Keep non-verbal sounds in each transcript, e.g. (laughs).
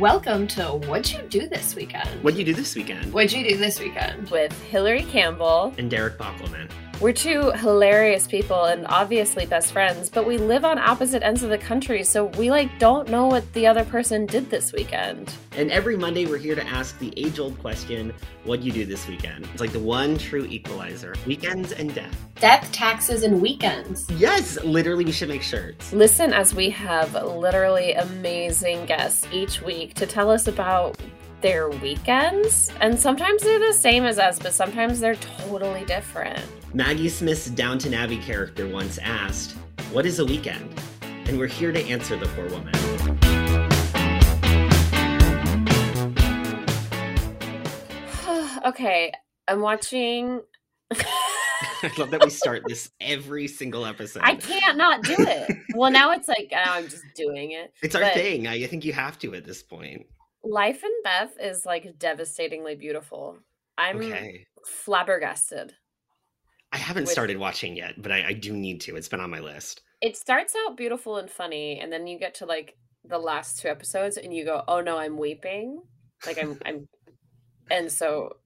Welcome to What'd You Do This Weekend? What'd you do this weekend? What'd you do this weekend? with Hilary Campbell. And Derek Bockelman. We're two hilarious people and obviously best friends, but we live on opposite ends of the country, so we like don't know what the other person did this weekend. And every Monday, we're here to ask the age old question What'd you do this weekend? It's like the one true equalizer weekends and death. Death, taxes, and weekends. Yes, literally, we should make shirts. Listen as we have literally amazing guests each week to tell us about their weekends. And sometimes they're the same as us, but sometimes they're totally different. Maggie Smith's Downton Abbey character once asked, What is a weekend? And we're here to answer the poor woman. (sighs) okay, I'm watching. (laughs) I love that we start this every single episode. I can't not do it. well, now it's like oh, I'm just doing it. It's our but- thing. I I think you have to at this point. Life and Beth is like devastatingly beautiful. I'm Okay. flabbergasted. I haven't with- started watching yet, but I, I do need to. It's been on my list. It starts out beautiful and funny, and then you get to like the last two episodes, and you go, "Oh no, I'm weeping!" Like I'm, I'm, and so,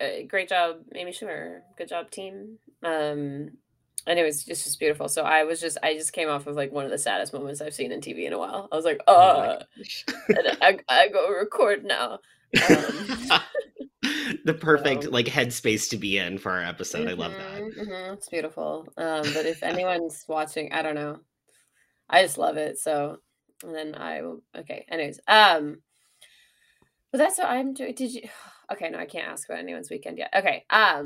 uh, great job, Amy Schumer. Good job, team. Um, and it was just, just beautiful. So I was just, I just came off of like one of the saddest moments I've seen in TV in a while. I was like, Oh "Oh, and I, I go record now." Um, (laughs) the perfect So- like headspace to be in for our episode. I love that. Mhm, mhm, It's beautiful. Um, but if (laughs) anyone's watching, I don't know. I just love it. So, and then I will. Okay. Anyways, um, but that's what I'm doing. Did you? Okay, no, I can't ask about anyone's weekend yet. Okay. Um,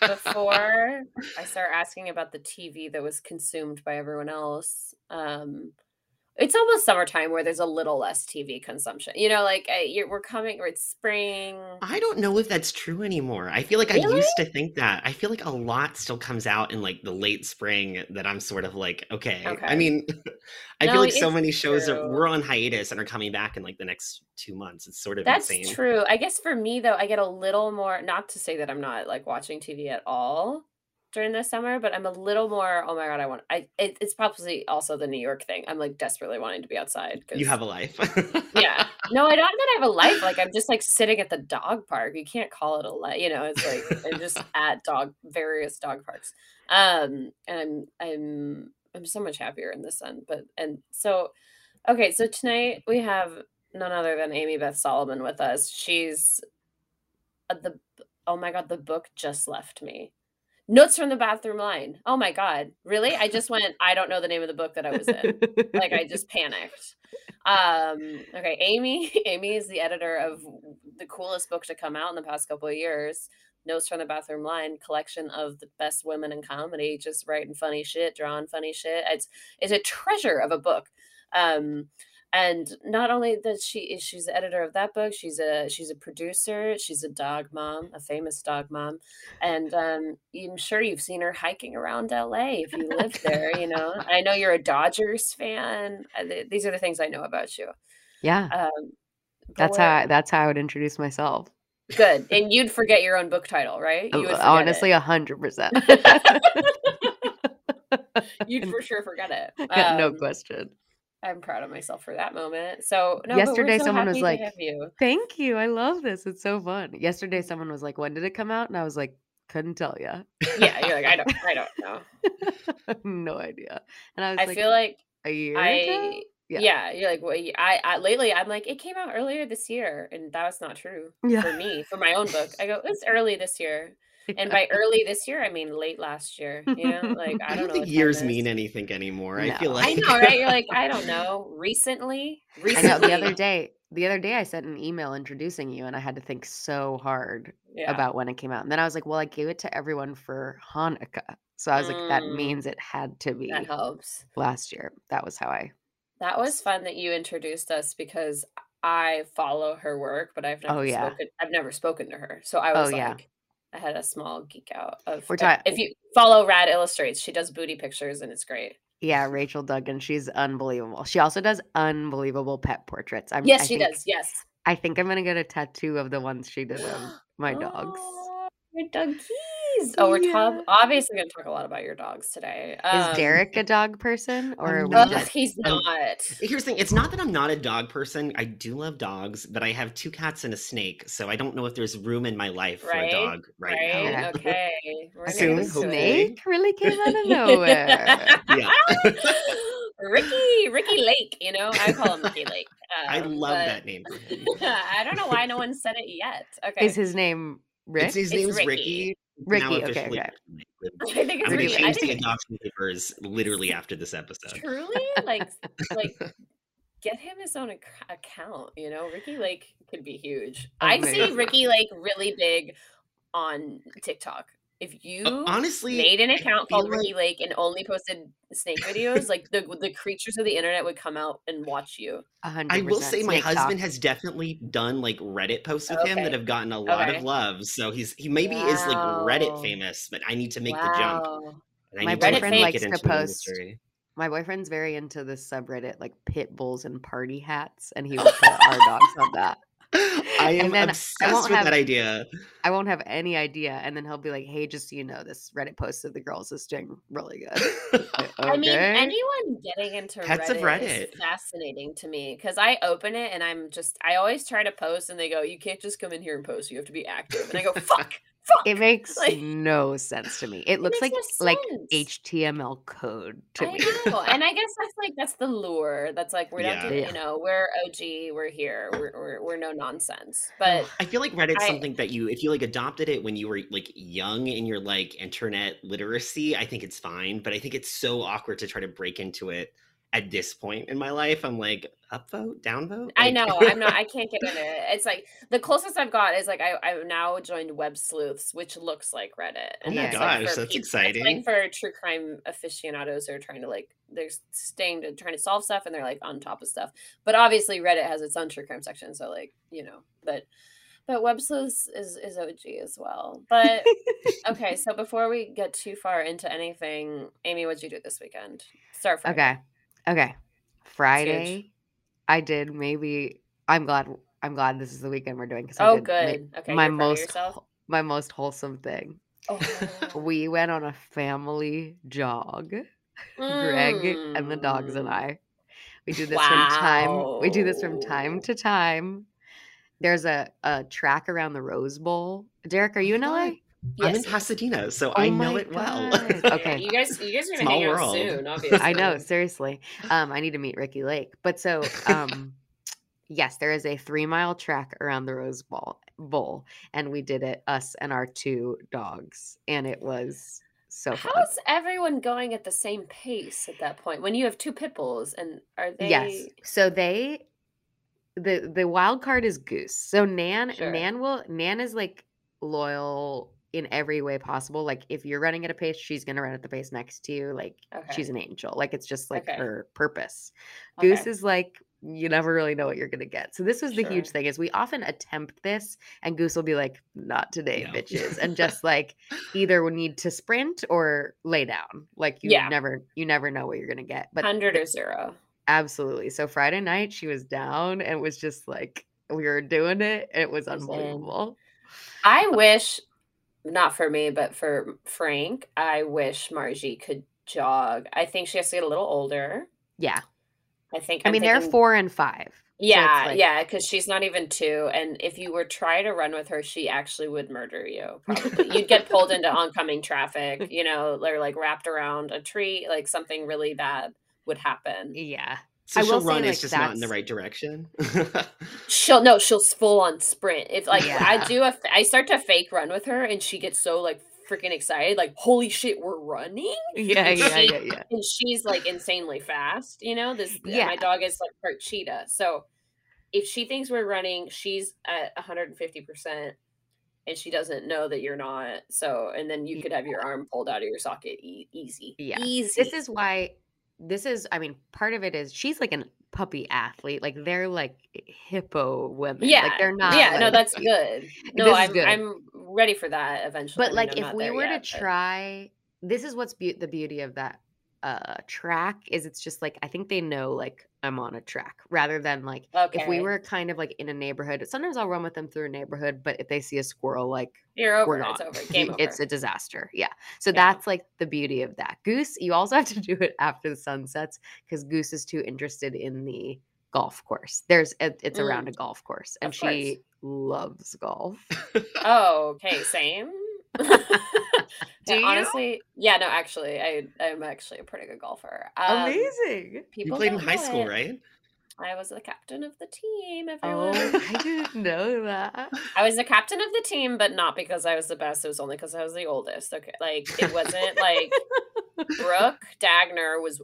before I start asking about the TV that was consumed by everyone else, um, it's almost summertime where there's a little less TV consumption. You know, like uh, you're, we're coming, or it's spring. I don't know if that's true anymore. I feel like I used to think that. I feel like a lot still comes out in like the late spring that I'm sort of like, okay. I mean, (laughs) I No, feel like so many shows are we're on hiatus and are coming back in like the next two months. It's sort of That's insane. true. I guess for me though, I get a little more not to say that I'm not like watching TV at all during the summer, but I'm a little more, oh my god, I want I it, it's probably also the New York thing. I'm like desperately wanting to be outside You have a life. (laughs) yeah. No, I don't that I have a life. Like I'm just like sitting at the dog park. You can't call it a life. You know, it's like I'm just (laughs) at dog various dog parks. Um and I'm I'm I'm so much happier in the sun. But and so okay, so tonight we have none other than Amy Beth Solomon with us. She's uh, the oh my god, the book just left me. Notes from the bathroom line. Oh my god. Really? I just went I don't know the name of the book that I was in like I just panicked. Um, okay, Amy. (laughs) Amy is the editor of the coolest book to come out in the past couple of years. Notes from the Bathroom Line collection of the best women in comedy, just writing funny shit, drawing funny shit. It's it's a treasure of a book. Um, and not only that she is she's the editor of that book, she's a she's a producer, she's a dog mom, a famous dog mom, and um, I'm sure you've seen her hiking around LA if you live there. You know, (laughs) I know you're a Dodgers fan. Uh, These are the things I know about you. Yeah, Um, that's how I, that's how I would introduce myself. good. And you'd forget your own book title, right? You would Honestly, a hundred percent. (laughs) you'd (laughs) for sure forget it. Yeah, no Um, question. I'm proud of myself for that moment. So no, Yesterday so someone was like, you. Thank you. I love this. It's so fun. Yesterday, someone was like, "When did it come out?" And I was like, "Couldn't tell you. Yeah, you're like I don't, I don't know. (laughs) no idea." And I was I like, feel like "A year ago." I. Yeah. Yeah. you're like, well, I, I lately I'm like, it came out earlier this year, and that was not true Yeah. for me for my own book. I go, it's early this year, and (laughs) by early this year, I mean late last year. You know, like I (laughs) I don't, don't know. think years mean anything anymore. I feel like I know, right? You're like, (laughs) I don't know. Recently, I recently, know. The other day, the other day, I sent an email introducing you, and I had to think so hard yeah. about when it came out. And then I was like, "Well, I gave it to everyone for Hanukkah." So I was like, "That Mm. means it had to be that helps. last year." That was how I. That was fun that you introduced us because I follow her work, but I've never Oh, yeah. spoken. I've never spoken to her, so I Oh, was yeah. I had a small geek out of. We're if- ta- if you follow Rad Illustrates, she does booty pictures and it's great. Yeah, Rachel Duggan. She's unbelievable. She also does unbelievable pet portraits. I'm, Yes, I she think- does. Yes, I think I'm gonna get a tattoo of the ones she did of my dogs. (gasps) Oh, your doggies. Puppies. Oh, we're top, Yeah. obviously going to talk a lot about your dogs today. Is Um, Derek a dog person or are I'm we not. Just he's Um, not. Here's the thing: it's not that I'm not a dog person. I do love dogs, but I have two cats and a snake, so I don't know if there's room in my life for a dog right, Right? now. Okay. We're Soon, gonna the do it. snake really came out of (laughs) nowhere. Yeah, (laughs) Ricky, Ricky Lake. You know, I call him Ricky Lake. (laughs) I um, love but- that name. I don't know why no one said it yet. Okay. Is his name Rick? It's, his It's name's Ricky. Ricky. Ricky, okay, okay. (laughs) I think it's Ricky. change the adoption papers literally (laughs) after this episode. truly like like (laughs) get him his own ac- account. You know, Ricky Lake could be huge. Oh I see Amazing. Ricky Lake really big on TikTok. If you Uh, honestly, made an account feel called Ricky Lake and only posted snake videos, like the the creatures of the internet would come out and watch you. A hundred I will say my snake talk. husband has definitely done like Reddit posts with him that have gotten a lot Okay. of love. So he's he maybe is like Reddit famous, but I need to make the jump. And I My need to, boyfriend make likes to post- My boyfriend's very into this subreddit, like pit bulls and party hats, and he will put our dogs on that. I am then I obsessed with have- that idea. I won't have any idea, and then he'll be like, "Hey, just so you know, this Reddit post of the girls is doing really good." (laughs) Like, I mean, anyone getting into Pets of Reddit, Reddit. is fascinating to me because I open it and I'm just I always try to post and they go, "You can't just come in here and post. You have to be active." And I go, (laughs) "Fuck, fuck." It makes Like- no sense to me. It looks like no like. HTML code to I me. know, (laughs) and I guess that's like that's the lure. That's like we don't Yeah. give Yeah. you know we're OG, we're here, we're we're, we're no nonsense. But I feel like Reddit's I- something that you, if you like adopted it when you were like young in your like internet literacy, I think it's fine. But I think it's so awkward to try to break into it at this point in my life. I'm like, upvote, downvote. I know I'm not. I can't get into it. (laughs) It's like the closest I've got is like I I've now joined Web Sleuths, which looks like Reddit. Oh my like, gosh, for that's peop- it's exciting. like for true crime aficionados who are trying to like they're staying to trying to solve stuff and they're like on top of stuff. But obviously Reddit has its own true crime section, so like you know, but but Web Sleuths is is OG as well. But okay, (laughs) so before we get too far into anything, Amy, what'd you do this weekend? Start Friday. Okay. Okay. Friday, I did maybe. I'm glad. I'm glad this is the weekend we're doing because Oh, good. Okay, my you're proud of most my most wholesome thing. Oh. We went on a family jog. Greg and the dogs and Mm. I. We do this from time. We do this from time to time. There's a, a track around the Rose Bowl. Derek, are you in LA? Fun. I'm in Pasadena, so Oh I know it well. God. (laughs) Yeah, Okay. You guys, you guys are gonna Small hang out world. soon, obviously. (laughs) I know, seriously. Um, I need to meet Ricky Lake. But so, um, yes, there is a three mile track around the Rose Bowl, Bowl, and we did it, us and our two dogs, and it was so fun. How's everyone going at the same pace at that point when you have two pit bulls and are they? Yes. So they the the wild card is Goose. So Nan Sure. Nan will Nan is like loyal in every way possible. Like if you're running at a pace, she's gonna run at the pace next to you. Like Okay. she's an angel. Like it's just like Okay. her purpose. Goose is like you never really know what you're gonna get. So this was the huge thing is we often attempt this and Goose will be like, not today, No. bitches. And (laughs) just like either need to sprint or lay down. Like you Yeah. never you never know what you're gonna get. But hundred or zero. Absolutely. So Friday night she was down and it was just like we were doing it. It was unbelievable. I (laughs) wish, not for me, but for Frank, I wish Margie could jog. I think she has to get a little older. Yeah. I think. I I'm mean they're four and five. Yeah, like- yeah, because she's not even two, and if you were try to run with her, she actually would murder you. Probably, you'd get pulled into oncoming traffic. (laughs) You know, or like wrapped around a tree, like something really bad would happen. Yeah. So I she'll will say, run, like, it's just not in the right direction. (laughs) She'll no, she'll full on sprint. If like I do a, f- I start to fake run with her, and she gets so like freaking excited, like holy shit, we're running. Yeah, yeah, She- yeah, yeah. and she's like insanely fast. You know, this Yeah. my dog is like part cheetah. So if she thinks we're running, she's at 150 percent, and she doesn't know that you're not. So and then you could have your arm pulled out of your socket e- easy. Yeah. easy. This is why this is I mean, part of it is she's like a puppy athlete. Like they're like hippo women. yeah, Like they're not Yeah, no, that's good. (laughs) No, This I'm good. I'm ready for that eventually. But like if we were yet, to but- try this is what's be- the beauty of that uh track is it's just like I think they know like I'm on a track rather than like Okay. if we were kind of like in a neighborhood. Sometimes I'll run with them through a neighborhood, but if they see a squirrel, like You're over. we're It's over. Game (laughs) over. It's a disaster. Yeah. So Yeah. that's like the beauty of that. Goose, you also have to (laughs) do it after the sun sets because Goose is too interested in the golf course. There's a, it's around a golf course and Mm. Course. she loves golf. Oh, okay, same. (laughs) Do Yeah, you? honestly, yeah, no, actually, I I'm actually a pretty good golfer. Um, Amazing. You People played in high school, it. right? I was the captain of the team. Oh, (laughs) Everyone. I didn't know that. I was the captain of the team, but not because I was the best. It was only because I was the oldest. Okay, like it wasn't like (laughs) Brooke Dagner was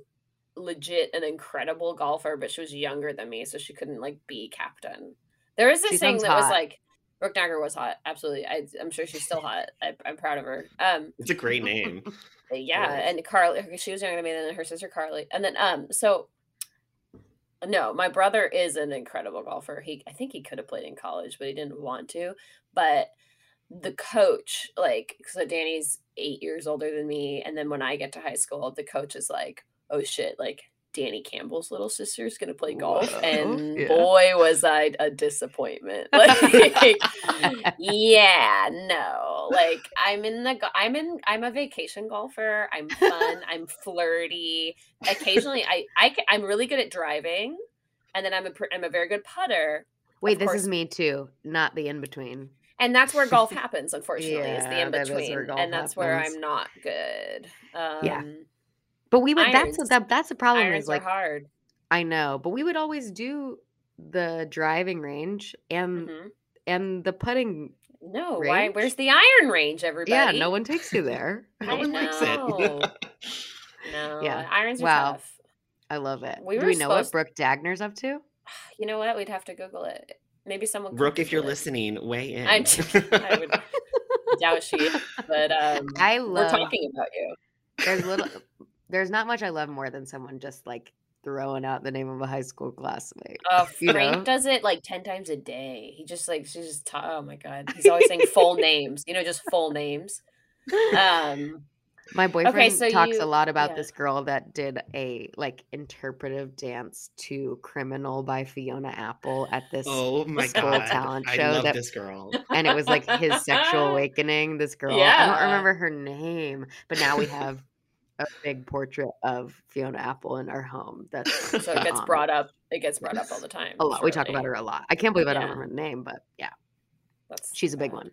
legit an incredible golfer, but she was younger than me, so she couldn't like be captain. There was this She thing sounds that was like Brooke Dagner was hot. Absolutely, I, I'm sure she's still hot. I, I'm proud of her. Um, It's a great name. (laughs) yeah, and Carly, she was younger than me, and then her sister Carly, and then um, so no, my brother is an incredible golfer. He, I think he could have played in college, but he didn't want to. But the coach, like, so Danny's eight years older than me, and then when I get to high school, the coach is like, "Oh shit!" Like Danny Campbell's little sister is gonna play golf, Whoa, and (laughs) yeah. boy, was I a disappointment. (laughs) Like, yeah no like i'm in the i'm in i'm a vacation golfer i'm fun (laughs) i'm flirty occasionally i, I, I'm really good at driving and then i'm a i'm a very good putter Wait, this course. is me too, not the in between. and that's where golf happens unfortunately is the in that is where between and that's where i'm not good um But we would Irons- that's that that's the problem irons is like are hard I know, but we would always do the driving range and Mhm. and the putting. no why where's the iron range everybody Yeah, no one takes you there. (laughs) No I one likes it. no Yeah. irons are Wow. tough I love it. We do were we know what Brooke Dagner's up to? (sighs) you know what we'd have to google it maybe someone Brooke, if you're it. listening, weigh (laughs) in. I, (laughs) I would doubt she but um, I we're love talking about you. there's little there's not much I love more than someone just like throwing out the name of a high school classmate. Uh, Frank know? does it like ten times a day. He just like she's just ta- oh my god, he's always saying full (laughs) names. You know, just full names. Um, My boyfriend so talks you- a lot about yeah. this girl that did a like interpretive dance to Criminal by Fiona Apple at this Oh my school god. talent I show love that- this girl. and it was like his sexual (laughs) awakening this girl i don't remember her name but now we have a big portrait of fiona apple in our home that's (laughs) so it gets um, brought up. It gets brought up all the (laughs) time. a lot we talk about her a lot i can't believe i don't Yeah. remember the name but yeah That's she's a big one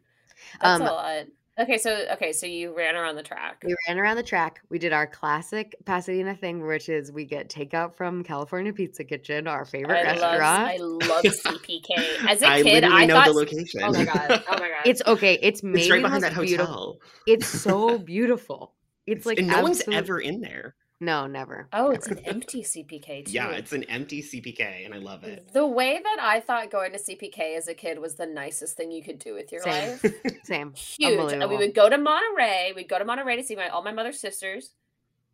That's Um, a lot. Okay, so okay, so you ran around the track. we ran around the track we did our classic pasadena thing which is we get takeout from california pizza kitchen our favorite I love, restaurant I love CPK. As a I (laughs) kid, I know thought. the location. Oh my god! Oh my god! it's okay it's maybe it's right behind most that beautiful hotel. it's so beautiful it's like and no one's ever in there. no never oh, it's an empty CPK too. Yeah, it's an empty CPK, and I love it. The way that I thought going to CPK as a kid was the nicest thing you could do with your Same. life. same Huge. And we would go to Monterey. We'd go to Monterey to see my all my mother's sisters,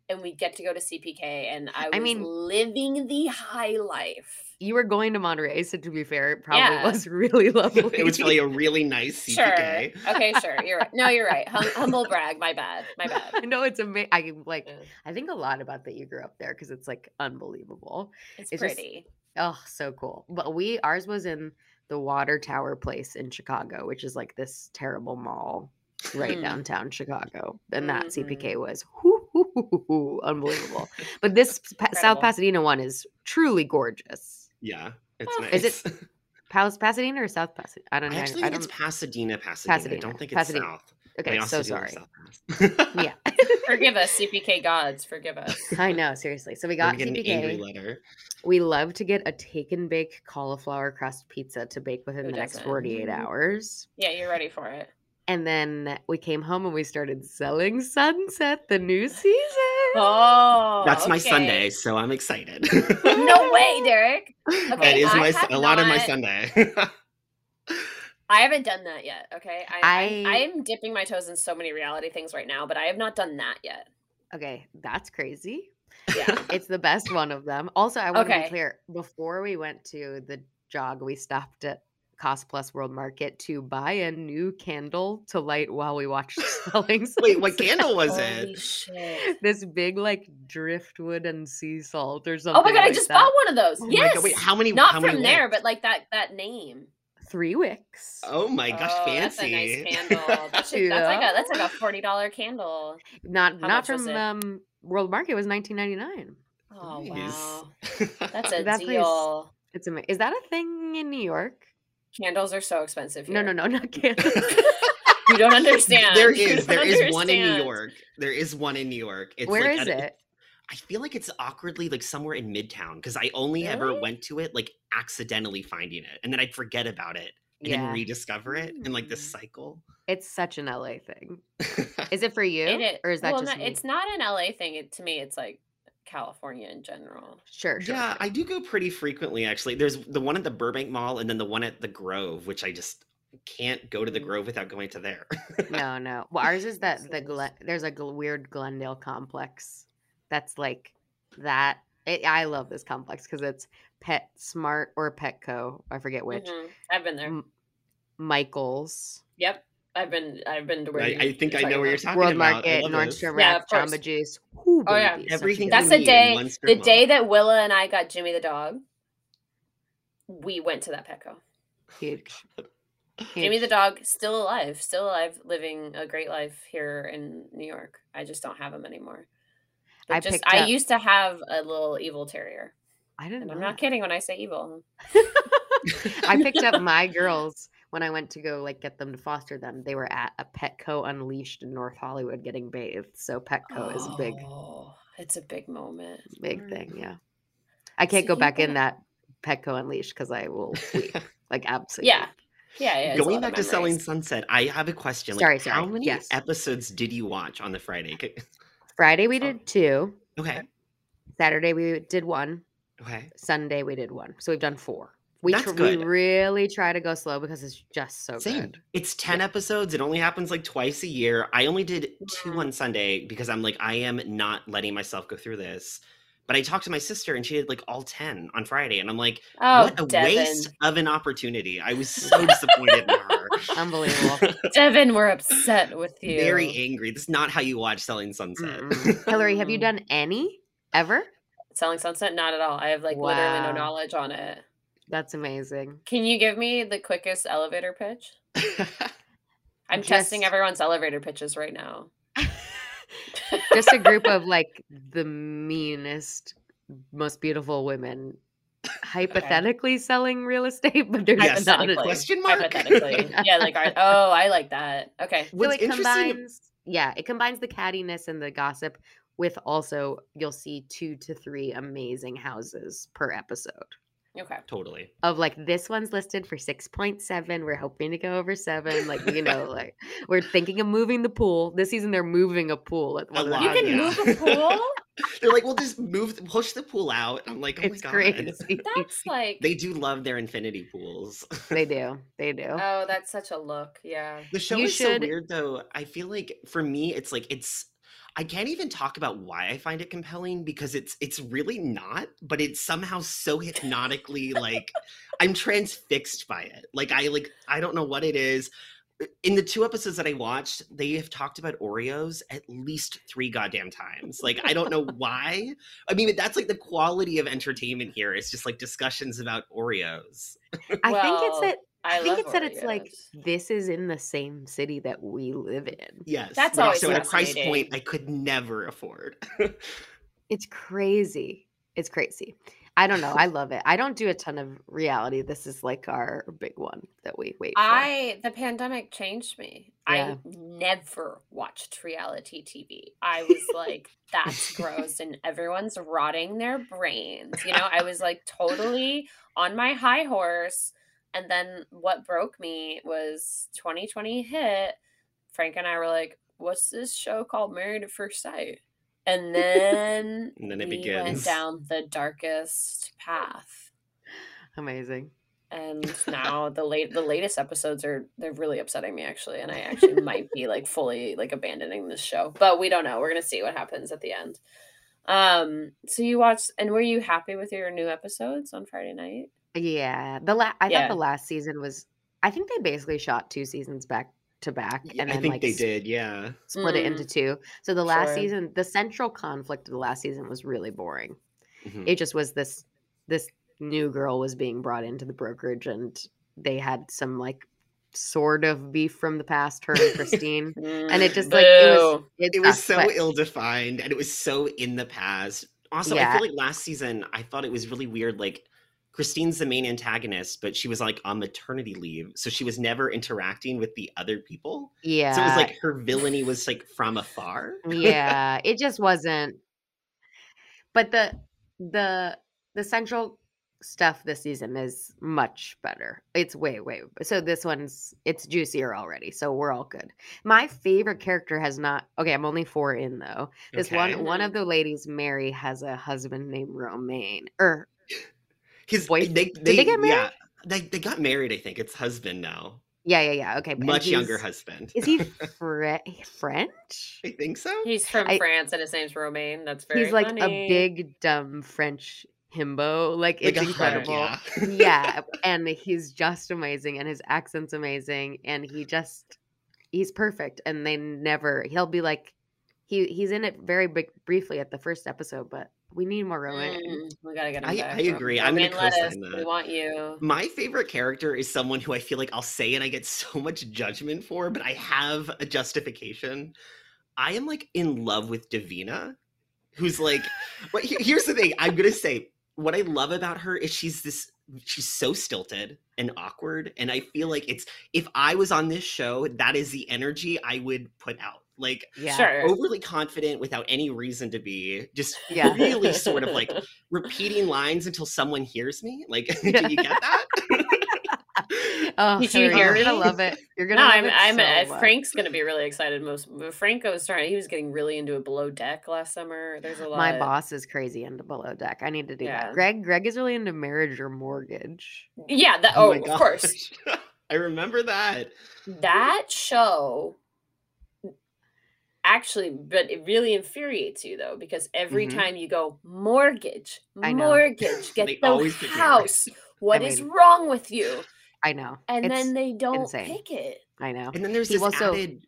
and we'd get to go to CPK. And I was I mean- living the high life. you were going to Monterey, so to be fair, it probably Yeah. was (laughs) really lovely. it was probably a really nice CPK. Sure. Okay. Sure. You're right. No, you're right. Hum- (laughs) humble brag. My bad. My bad. no, it's amazing. I like. Yeah. I think a lot about that you grew up there because it's like unbelievable. It's, It's just- pretty. Oh, so cool. But we ours was in the Water Tower place in Chicago, which is like this terrible mall right Mm. downtown Chicago, and that Mhm. CPK was whoo, hoo, unbelievable. But (laughs) this pa- South Pasadena one is truly gorgeous. Yeah, it's Oh. nice. Is it- Palace Pasadena or South Pasadena? I don't I know. actually I think it's don't. Pasadena, Pasadena. I don't think it's Pasadena. South. I Okay, so sorry. Yeah. (laughs) (laughs) Forgive us, CPK gods. Forgive us. I know, seriously. So we got me get an angry CPK. letter. We love to get a take and bake cauliflower crust pizza to bake within Who the next doesn't? 48 Mhm. hours. Yeah, you're ready for it. And then we came home and we started selling Sunset, the new season. Oh, That's my. Sunday, so I'm excited. No way, (laughs) Derek. that Okay, is I my have a lot of my Sunday. I haven't done that yet. Okay, I, I I- I am dipping my toes in so many reality things right now, but I have not done that yet. Okay, that's crazy. Yeah. (laughs) It's the best one of them. Also, I want to be clear before we went to the jog, we stopped at Cost Plus World Market to buy a new candle to light while we watched (laughs) Selling Wait, what candle was Holy it? shit. (laughs) This big like driftwood and sea salt or something. Oh my god, I just that. bought one of those. Oh yes. Wait, how many? Not how from many there, wicks? but like that that name. three wicks. Oh my gosh, oh, fancy! That's a nice candle. That (laughs) should, That's like a that's like a forty dollar candle. Not How not from um World Market. It was nineteen ninety nine. Oh Nice. wow, that's a That place- deal. It's amazing. Is that a thing in New York? Candles are so expensive. No, here. no, no, not (laughs) candles. You don't understand. There You is. don't There is one in New. York. There is one in New York. It's Where like is a- it? I feel like it's awkwardly like somewhere in Midtown because I only ever went to it like accidentally finding it, and then I'd forget about it and Yeah. then rediscover it in like this Mm. cycle. It's such an LA thing. (laughs) Is it for you? It is, Or is that well, just not, me? it's not an LA thing. It, to me, it's like California in general. Sure, sure. yeah, sure. I do go pretty frequently actually. There's the one at the Burbank Mall and then the one at the Grove, which I just can't go to the Mm. Grove without going to there. no, no. Well, ours is (laughs) that the Glen, there's a gl- weird Glendale complex that's like that. It, I love this complex because it's Pet Smart or Petco. I forget which. Mhm. I've been there. M- Michaels, Yep, I've been. I've been to where I, you- I think I you're know where you're talking World about. I Market, love this. Nordstrom Yeah, Rack, of course. Jamba Juice. Ooh, Oh, yeah. baby, such a Everything That's the day- The strip day that Willa and I got Jimmy the dog, we went to that Petco. huge. (laughs) Jimmy the dog still alive, still alive, living a great life here in New York. I just don't have him anymore. But I just I up- used to have a little evil terrier, I didn't and know. I'm not kidding when I say evil. (laughs) I picked up my girls when I went to go like get them to foster them. They were at a Petco Unleashed in North Hollywood getting bathed. So Petco is big, Oh, It's a big moment. big Smart. thing. Mm. Yeah, I can't So go you back in got- that Petco Unleashed because I will weep. (laughs) like absolutely. Yeah, yeah, yeah. Going back to Selling. Sunset, I have a question. Like, Sorry, How many Yes. episodes did you watch on the Friday? C- Friday we Oh. did two. Okay. Saturday we did one. Okay. Sunday we did one. So we've done four. We That's tr- we really try to go slow because it's just so Same. good. It's 10 episodes. It only happens like twice a year. I only did two on Sunday because I'm like, I am not letting myself go through this. But I talked to my sister and she did like all 10 on Friday. And I'm like, Oh, what a Devin. waste of an opportunity. I was so (laughs) disappointed in her. Unbelievable. (laughs) Devin, we're upset with you. Very angry. This is not how you watch Selling Sunset. Mm-mm. Hilary, have you (laughs) done any ever? Selling Sunset? Not at all. I have like literally no Wow. knowledge on it. That's amazing. Can you give me the quickest elevator pitch? (laughs) I'm Just- testing everyone's elevator pitches right now. (laughs) Just a group of like the meanest, most beautiful women hypothetically selling real estate, but there's Yes. not a Question mark? Hypothetically. yeah, like I, (laughs) oh, I like that. Okay. So What's it interesting combines, yeah, it combines the cattiness and the gossip with also you'll see two to three amazing houses per episode. Okay. totally. Of like this one's listed for six point seven. We're hoping to go over seven. Like you know, (laughs) like we're thinking of moving the pool this season. They're moving a pool at one of lot, You can yeah. move a (laughs) pool? (laughs) They're like, we'll just move, push the pool out. I'm like, oh It's my God. crazy. That's like They do love their infinity pools. they do. They do. Oh, that's such a look. Yeah. The show You is should- so weird though. I feel like for me it's like it's I can't even talk about why I find it compelling because it's it's really not, but it's somehow so hypnotically like I'm transfixed by it. Like I like I don't know what it is. In the two episodes that I watched, they have talked about Oreos at least three goddamn times. Like I don't know (laughs) why. I mean, that's like the quality of entertainment here. It's just like discussions about Oreos. I think it's Well, that. I, I, think love it's that it's like this is in the same city that we live in. Yes, That's but always also at a price point I could never afford. (laughs) It's crazy. It's crazy. I don't know. I love it. I don't do a ton of reality. This is like our big one that we wait for. I the pandemic changed me. Yeah. I never watched reality TV. I was like, that's gross, and everyone's rotting their brains. You know, I was like totally on my high horse. And then what broke me was 2020 hit. Frank and I were like, what's this show called Married at First Sight? And then, (laughs) And then it we begins. went down the darkest path. Amazing. and (laughs) now the late the latest episodes are they're really upsetting me actually and i actually (laughs) might be like fully like abandoning this show but we don't know we're gonna see what happens at the end um so you watched and were you happy with your new episodes on friday night Yeah, the la- I Yeah. thought the last season was. I think they basically shot two seasons back to back, Yeah, and I think like they did. Yeah. split it into Mm. two. So the last Sure. season, the central conflict of the last season was really boring. Mhm. It just was this this new girl was being brought into the brokerage, and they had some like sort of beef from the past, her and (laughs) Christine, and it just like it was it, it was so but- ill defined and it was so in the past. Also, I feel like last season I thought it was really weird. Like Christine's the main antagonist, but she was like on maternity leave, so she was never interacting with the other people. yeah, So it was like her villainy was like from afar. yeah it just wasn't but the the the central stuff this season is much better it's way way so this one's it's juicier already so we're all good my favorite character has not okay i'm only four in though this Okay. one one of the ladies mary has a husband named romaine or His Boy- they, did they get married? Yeah, they they got married. I think it's husband now, yeah yeah yeah okay much younger husband. is he (laughs) Fre- french I think so. He's from I- France and his name's Romain. That's very he's like funny. a big dumb french himbo like Like it's a hut, incredible yeah. (laughs) yeah and he's just amazing and his accent's amazing and he just he's perfect and they never he'll be like he he's in it very big briefly at the first episode but we need more Romain Mm, we gotta get him I- back. I agree. I'm gonna co-sign We that. want you. My favorite character is someone who I feel like I'll say and I get (laughs) so much judgment for, but I have a justification. I am like in love with Davina, who's like, (laughs) but here's the thing I'm gonna say what I love about her is she's this, she's so stilted and awkward. And I feel like it's, if I was on this show, that is the energy I would put out. Like, yeah Sure. overly confident without any reason to be, just Yeah. really sort of like (laughs) repeating lines until someone hears me. Like, (laughs) did you get that? (laughs) oh Did you hear you're gonna love it you're gonna No, love I'm. it I'm. so uh. Frank's gonna be really excited. Most Franco was trying. He was getting really into a below deck last summer. There's a lot. my boss is crazy into below deck i need to do Yeah. that greg greg is really into marriage or mortgage Yeah. That. Oh, my of course. I remember that. That show. Actually, but it really infuriates you though because every Mhm. time you go mortgage, mortgage, (laughs) get the always pick marriage. house. (laughs) What is mean- wrong with you? i know And It's- then they don't insane. pick it. i know And then there's He this also- added.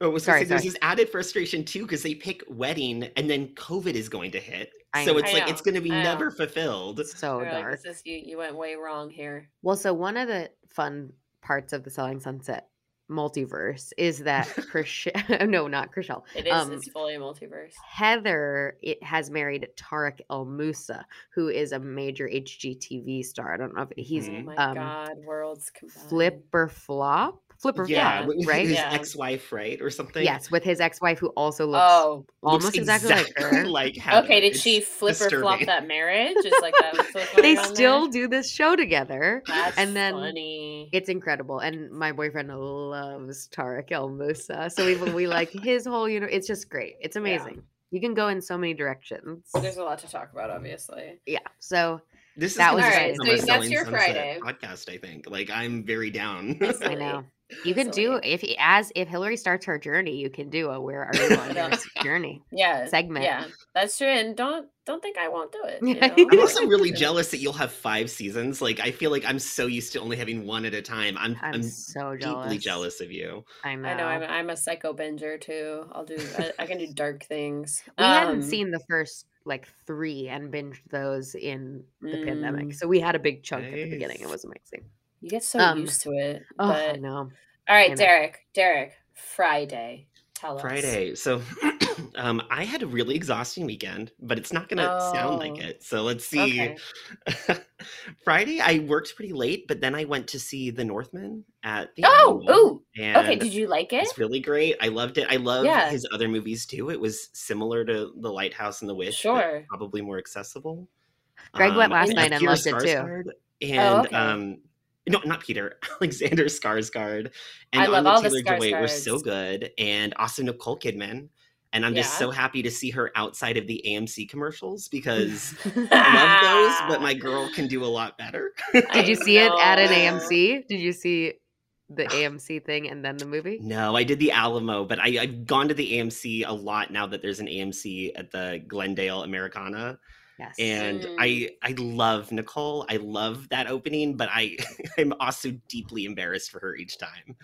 Oh, was Sorry, sorry, there's sorry. this added frustration too because they pick wedding and then COVID is going to hit, I so know. it's I like know, it's going to be I know. never fulfilled. so You're like, dark this is you. You went way wrong here. Well, so one of the fun parts of the Selling Sunset multiverse is that Chrishell, (laughs) no, not Chrishell. It is. Um, it's fully a multiverse. Heather it has married Tarek El Moussa, who is a major HGTV star. I don't know if he's Oh my um, god, worlds combined. Flip or Flop, Flip or Yeah, Flop, with right? his Yeah. ex-wife, right, or something. Yes, with his ex-wife who also looks Oh, Looks almost exactly, like (laughs) her. like Heather. okay. Did It's she flip or flop that marriage? Is like that (laughs) they still there? do this show together. That's and then funny. It's incredible, and my boyfriend loves Tarek El Moussa. So we we like (laughs) his whole, you know, it's just great. It's Yeah. amazing. You can go in so many directions. There's a lot to talk about, obviously. Yeah. So This is That was become Alright, a so that's your Sunset Friday. podcast. I think. Like I'm very down. I know you can do Silly. if as if Hilary starts her journey, you can do a where are you on your (laughs) journey Yeah. segment. Yeah, that's true. And don't don't think I won't do it. you (laughs) know? I'm also really jealous that you'll have five seasons. Like I feel like I'm so used to only having one at a time. I'm I'm, I'm, so jealous. deeply jealous of you. I know. I know I'm, I'm a psycho binger too. I'll do I, I can do dark things. we hadn't Um, seen the first like three and binged those in the pandemic, Mm. so we had a big chunk at the beginning. It was amazing. You get so Um, used to it. Oh, but I know. all right, know. Derek. Derek. Friday. Tell us. Friday. So (clears throat) um I had a really exhausting weekend, but it's not gonna sound like Oh. it. So let's see. Okay. (laughs) Friday I worked pretty late, but then I went to see The Northman at the Oh, ooh. and Okay. Did you like it? it's really great. I loved it. I love Yeah. his other movies too. It was similar to The Lighthouse and The Witch, but Sure. probably more accessible. Greg went last it night and Peter loved it too. Skarsgård And okay. um no, not Peter, (laughs) Alexander Skarsgård and I love Anya all the Taylor-Joy were so good, and also Nicole Kidman. And I'm just so happy to see her outside of the AMC commercials because I love those, but my (laughs) girl can do a lot better. Did you (laughs) see it at an. AMC? Did you see the (sighs) AMC thing and then the movie? No, I did the Alamo, but I, I've gone to the AMC a lot now that there's an AMC at the Glendale Americana. Yes. and Mm. I I love Nicole. I love that opening, but I (laughs) I'm also deeply embarrassed for her each time.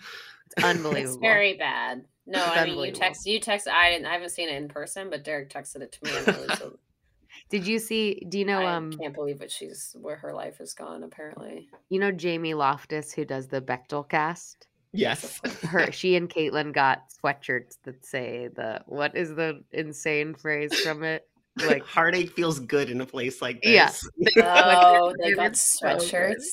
it's (laughs) unbelievable. It's very bad. No, It's I mean you text you text I didn't I haven't seen it in person, but Derek texted it to me and so- (laughs) Did you see? Do you know? I Um, can't believe what she's where her life has gone apparently. you know Jamie Loftus, who does the Bechdel cast. Yes. Her, she and Caitlin got sweatshirts that say the what is the insane phrase from it? Like heartache feels good in a place like this. Yeah. (laughs) Oh, they They got were so good. sweatshirts.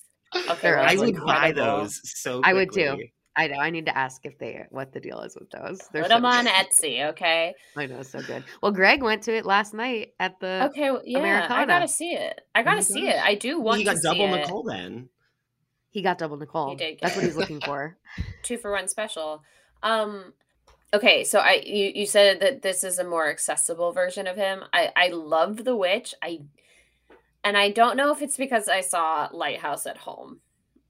Okay, I that's would buy those so I would too. I know. I need to ask if they what the deal is with those. They're Put so them on. Etsy, okay? I know, so good. Well, Greg went to it last night at the. Okay, well, yeah, I gotta see it. I gotta see it. I do want He to got double see it. Nicole then. He got double Nicole. did That's what he's looking for. (laughs) two for one special. Um okay, so I you, you said that this is a more accessible version of him. I I love The Witch. I and I don't know if it's because I saw Lighthouse at home.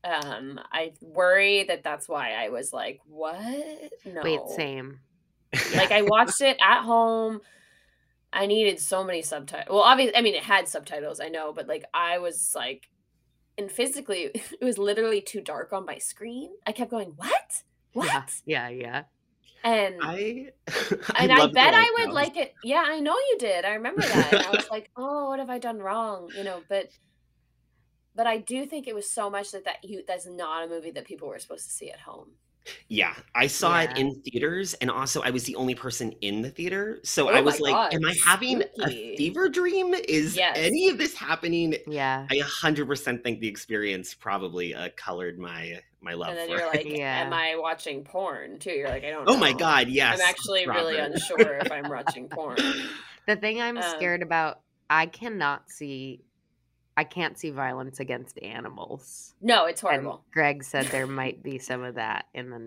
Um I worry that that's why I was like, "What?" No. Wait, same. (laughs) Like I watched it at home. I needed so many subtitles. Well, obviously, I mean, it had subtitles, I know, but like I was like, and physically, (laughs) it was literally too dark on my screen. I kept going, "What? What?" Yeah, yeah, yeah. And (laughs) I and I bet I would like it. Yeah, I know you did. I remember that. And I was like, "Oh, what have I done wrong?" You know, but but I do think it was so much that that you that's not a movie that people were supposed to see at home. Yeah, I saw it in theaters, and also I was the only person in the theater. So Oh I was like, God, "Am I having spooky. a fever dream? Is Yes. any of this happening?" Yeah. I 100% think the experience probably uh, colored my my love and then for you're it. like, Yeah. "Am I watching porn too?" You're like, "I don't." Know. "Oh my god, yes!" I'm actually really unsure if I'm watching (laughs) porn. The thing I'm Um, scared about, I cannot see. I can't see violence against animals. No, it's And horrible. Greg said there might be some of that in the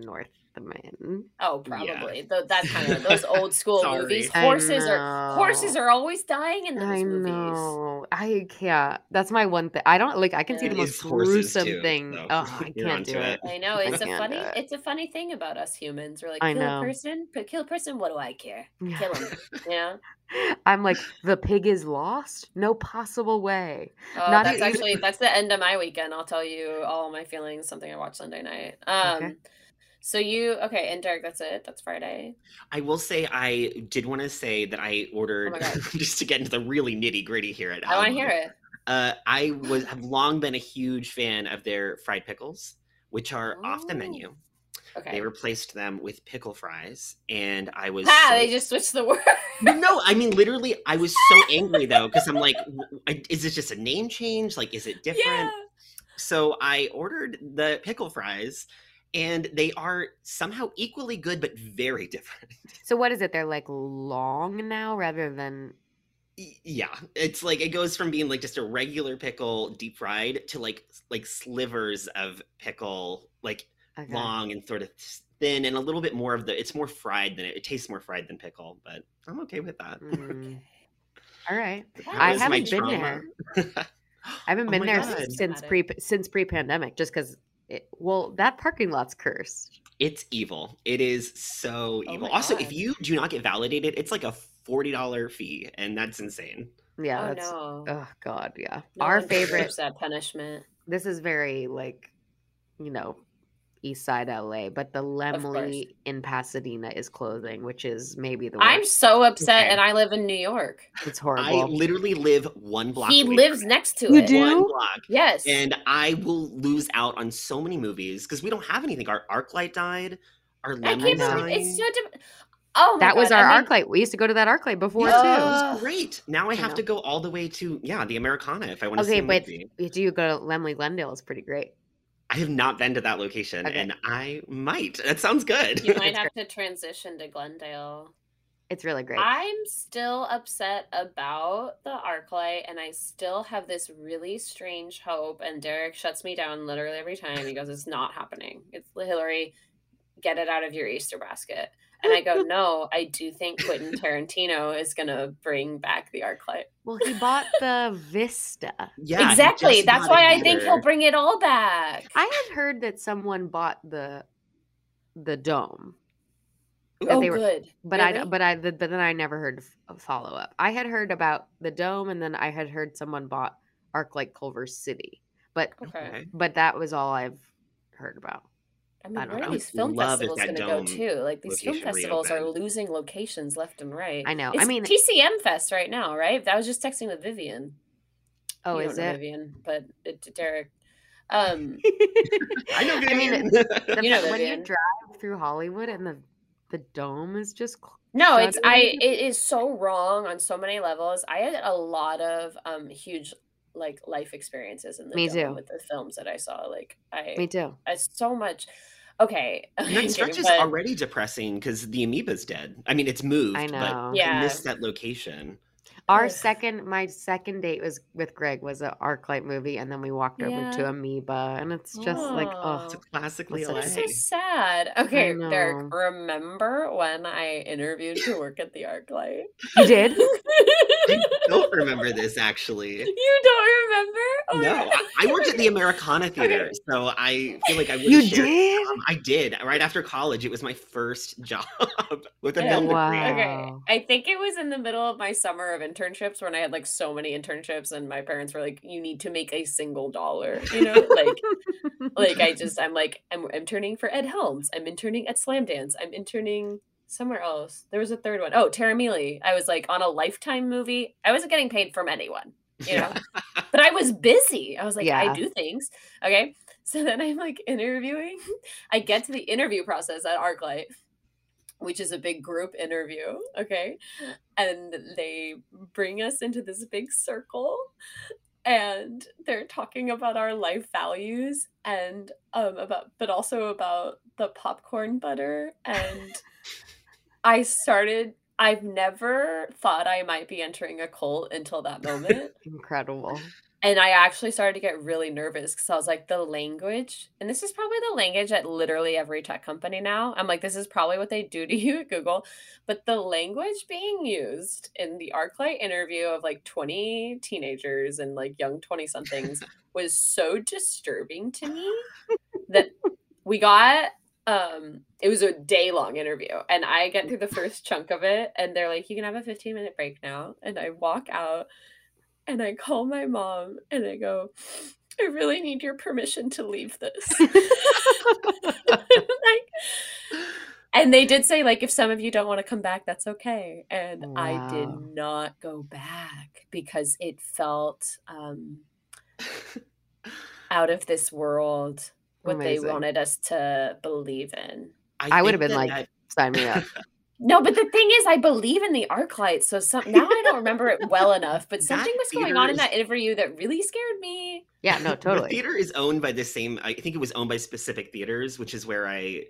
Northman. Oh, Yeah. probably. Th- that kind of (laughs) those old school movies. Horses are horses are always dying in those I movies. know. I can't. That's my one thing. I don't like. I can see the most gruesome too, thing. so Oh, (laughs) I you're can't do it. it. I know it's a funny it. it's a funny thing about us humans. We're like I kill know. a person, kill a person. What do I care? Kill him. you know. (laughs) I'm like the pig is lost. No possible way. Oh, Not that's even- actually that's the end of my weekend. I'll tell you all my feelings. Something I watched Sunday night. Um. Okay. So you okay? And Derek, that's it. That's Friday. I will say I did want to say that I ordered (laughs) Oh just to get into the really nitty gritty here at I want to hear it. Uh, I was have long been a huge fan of their fried pickles, which are off the Oh. menu. Okay. They replaced them with pickle fries, and I was ah, so- they just switched the word. No, I mean literally, I was so angry though because I'm like, is this just a name change? Like, is it (laughs) different? yeah. So I ordered the pickle fries, and they are somehow equally good but very (laughs) different. So what is it? They're like long now rather than Yeah, it's like it goes from being like just a regular pickle deep fried to like like slivers of pickle, like okay. long and sort of thin, and a little bit more of the. It's more fried than it, it tastes more fried than pickle, but I'm okay with that. Mm, all right. That I haven't been trauma. (laughs) I haven't Oh been my there God. since pre since pre pandemic, just because. It, well, that parking lot's cursed. It's evil. It is so Oh evil. my also, God. if you do not get validated, it's like a forty dollar fee, and that's insane. Yeah, oh that's. no. Oh God, yeah. No Our favorite. that punishment. This is very like, you know, East Side LA, but the Laemmle in Pasadena is closing, which is maybe the worst. I'm so upset, Okay. and I live in New York. It's horrible. I literally live one block. He away lives from next to You it. do? One block. Yes. And I will lose out on so many movies because we don't have anything. Our ArcLight died. Our I Lemon can't believe died. it's so. Di- oh, my that was our I mean, ArcLight. We used to go to that ArcLight before Yeah. too. It was great. Now I I have know. to go all the way to yeah the Americana if I want to see a movie. Okay, but movie. do you go to Laemmle Glendale? Is pretty great. I have not been to that location, Okay. and I might. That sounds good. You might It's have to transition to Glendale. It's really great. I'm still upset about the ArcLight, and I still have this really strange hope. And Derek shuts me down literally every time. He goes, "It's not happening. It's Hilary. Get it out of your Easter basket." And I go, "No, I do think Quentin Tarantino is gonna bring back the ArcLight." well, he bought the Vista. yeah, exactly. That's why I think he'll bring it all back. I had heard that someone bought the the dome. Oh, they were- good. But I but I but then I never heard f- follow up. I had heard about the dome, and then I had heard someone bought ArcLight Culver City, but Okay. but that was all I've heard about. I mean, I don't where know. are these film love festivals going to go dome too? Like these film location festivals are losing locations left and right. I know. It's I mean, TCM Fest right now, right? I was just texting with Vivian. oh, You is don't know it? Vivian? But it, Derek. Um, (laughs) I know. I mean, The You know fa- when you drive through Hollywood and the the dome is just cl- No, it's shut I it is so wrong on so many levels. I had a lot of um huge like life experiences in the Me dome too. with the films that I saw. Like I me too. I so much okay. And (laughs) that stretch is but- already depressing because the amoeba's dead. I mean, it's moved, I but know. I Yeah. missed that location. Our Ugh. second, my second date was with Greg was a ArcLight movie, and then we walked over to Amoeba, and it's just like, oh, It's a classically That's LA. So sad. Okay. Derek, remember when I interviewed to work at the ArcLight? you did? (laughs) I don't remember this actually. (laughs) You don't remember? Oh No, I, I worked at the Americana (laughs) Theater, so I feel like I would. You shared- did? Um, I did right after college. It was my first (laughs) job with a Yeah. film Wow. degree. Okay. I think it was in the middle of my summer of internships when I had like so many internships and my parents were like, you need to make a single dollar, you know? Like like I just I'm like I'm interning for Ed Helms. I'm interning at Slamdance. I'm interning somewhere else. There was a third one. Oh, Tara Mealy. I was like on a lifetime movie. I wasn't getting paid from anyone, you know. but I was busy. I was like, I do things. Okay. So then I'm like interviewing. I get to the interview process at ArcLight, which is a big group interview. Okay. And they bring us into this big circle and they're talking about our life values and um about but also about the popcorn butter and I started I've never thought I might be entering a cult until that moment. (laughs) Incredible. And I actually started to get really nervous because I was like, the language, and this is probably the language at literally every tech company now. I'm like, this is probably what they do to you at Google. But the language being used in the ArcLight interview of like 20 teenagers and like young 20 somethings (laughs) was so disturbing to me that we got um it was a day long interview and i get through the first chunk of it and they're like you can have a 15 minute break now and i walk out and I call my mom and I go, I really need your permission to leave this. (laughs) (laughs) like, and they did say, like, if some of you don't want to come back, that's okay. And I did not go back because it felt um, (laughs) out of this world what Amazing. they wanted us to believe in. I would have been like, that- sign me up. (laughs) No, but the thing is, I believe in the ArcLight. So some now I don't remember it well (laughs) enough, but That something was going on in that interview that really scared me. Yeah, no, The totally. theater is owned by the same. I think it was owned by Pacific Theaters, which is where I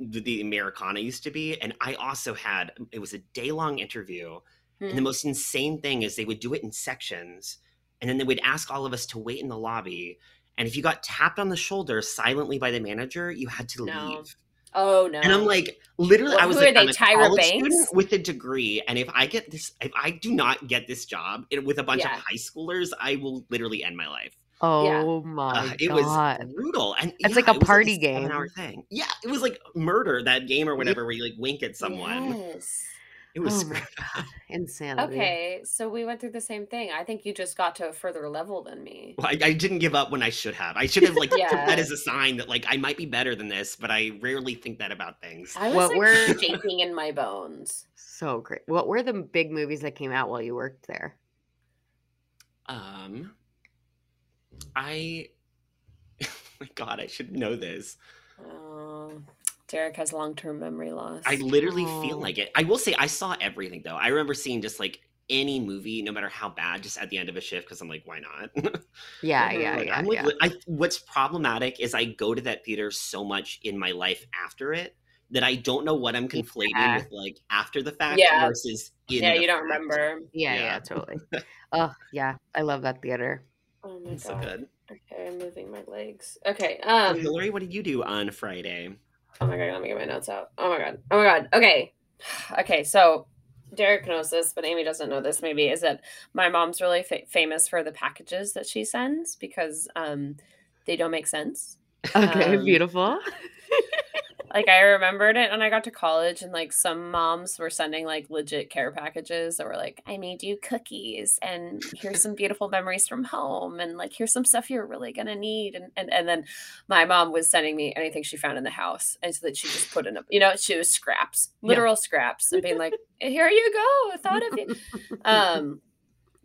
the the Americana used to be, and I also had. It was a day long interview, and the Hmm. most insane thing is they would do it in sections, and then they would ask all of us to wait in the lobby. And if you got tapped on the shoulder silently by the manager, you had to No. leave. Oh no! And I'm like, literally, Well, I was like, they, I'm a Tyra college Banks? student with a degree, and if I get this, if I do not get this job it- with a bunch Yeah. of high schoolers, I will literally end my life. Oh my Uh, it god. was brutal, and It's yeah, like a it was party seven-hour game. thing. Yeah, it was like murder that game or whatever, where you like wink at someone. Yes. It was Oh my (laughs) god. Insanity. Okay, so we went through the same thing. I think you just got to a further level than me. Well, I, I didn't give up when I should have. I should have like took Yeah. that as a sign that like I might be better than this, but I rarely think that about things. I was (laughs) What like were- shaking in my bones. So great. What were the big movies that came out while you worked there? Um, I, (laughs) my God, I should know this. Oh, Derek has long term memory loss. I literally Oh. feel like it. I will say I saw everything though. I remember seeing just like any movie, no matter how bad, just at the end of a shift because I'm like, why not? (laughs) Yeah, yeah, Like, yeah, I'm like, yeah. I, what's problematic is I go to that theater so much in my life after it that I don't know what I'm conflating Yeah. with like after the fact Yeah. versus in yeah, the you don't fact. remember. Yeah, Yeah. yeah, totally. (laughs) oh, yeah. I love that theater. Oh my It's so god. good. Okay, I'm moving my legs. Okay. So, Um. Hilary, what did you do on Friday? Oh my god, let me get my notes out. Oh my god. Oh my god. Okay. (sighs) Okay, so Derek knows this, but Amy doesn't know this maybe is that my mom's really fa- famous for the packages that she sends because um they don't make sense. Okay, Um, beautiful. (laughs) like I remembered it when I got to college, and like some moms were sending like legit care packages that were like, "I made you cookies, and here's some beautiful memories from home, and like here's some stuff you're really gonna need." And and, and then my mom was sending me anything she found in the house, and so that she just put in a, you know, she was scraps, literal scraps, and being like, "Here you go, I thought of you." (laughs) Um,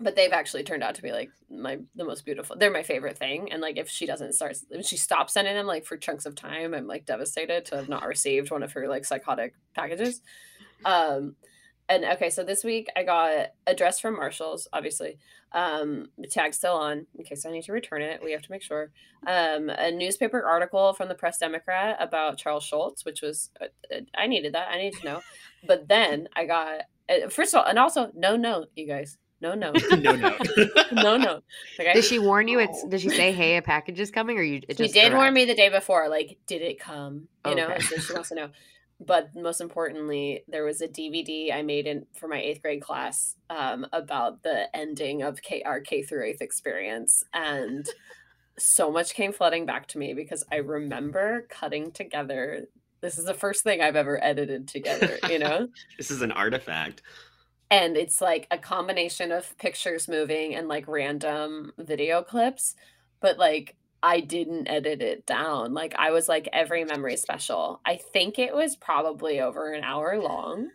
but they've actually turned out to be like my the most beautiful they're my favorite thing and like if she doesn't start if she stops sending them like for chunks of time i'm like devastated to have not received one of her like psychotic packages. Um and okay so this week i got a dress from marshalls obviously. Um the tag's still on in case i need to return it we have to make sure. Um a newspaper article from the press democrat about charles schulz which was uh, uh, i needed that i needed to know. But then i got uh, first of all and also no note you guys no, (laughs) no, (laughs) no, no. no, no. Okay. Did she warn you? It's did she say, "Hey, a package is coming," or you? It she just did warn me the day before. Like, did it come? You know, so she wants to know. But most importantly, there was a DVD I made in for my eighth grade class um, about the ending of K, our K through eighth experience, and so much came flooding back to me because I remember cutting together. This is the first thing I've ever edited together. You know. (laughs) this is an artifact. And it's like a combination of pictures moving and like random video clips but like i didn't edit it down. Like i was like every memory special. I think it was probably over an hour long.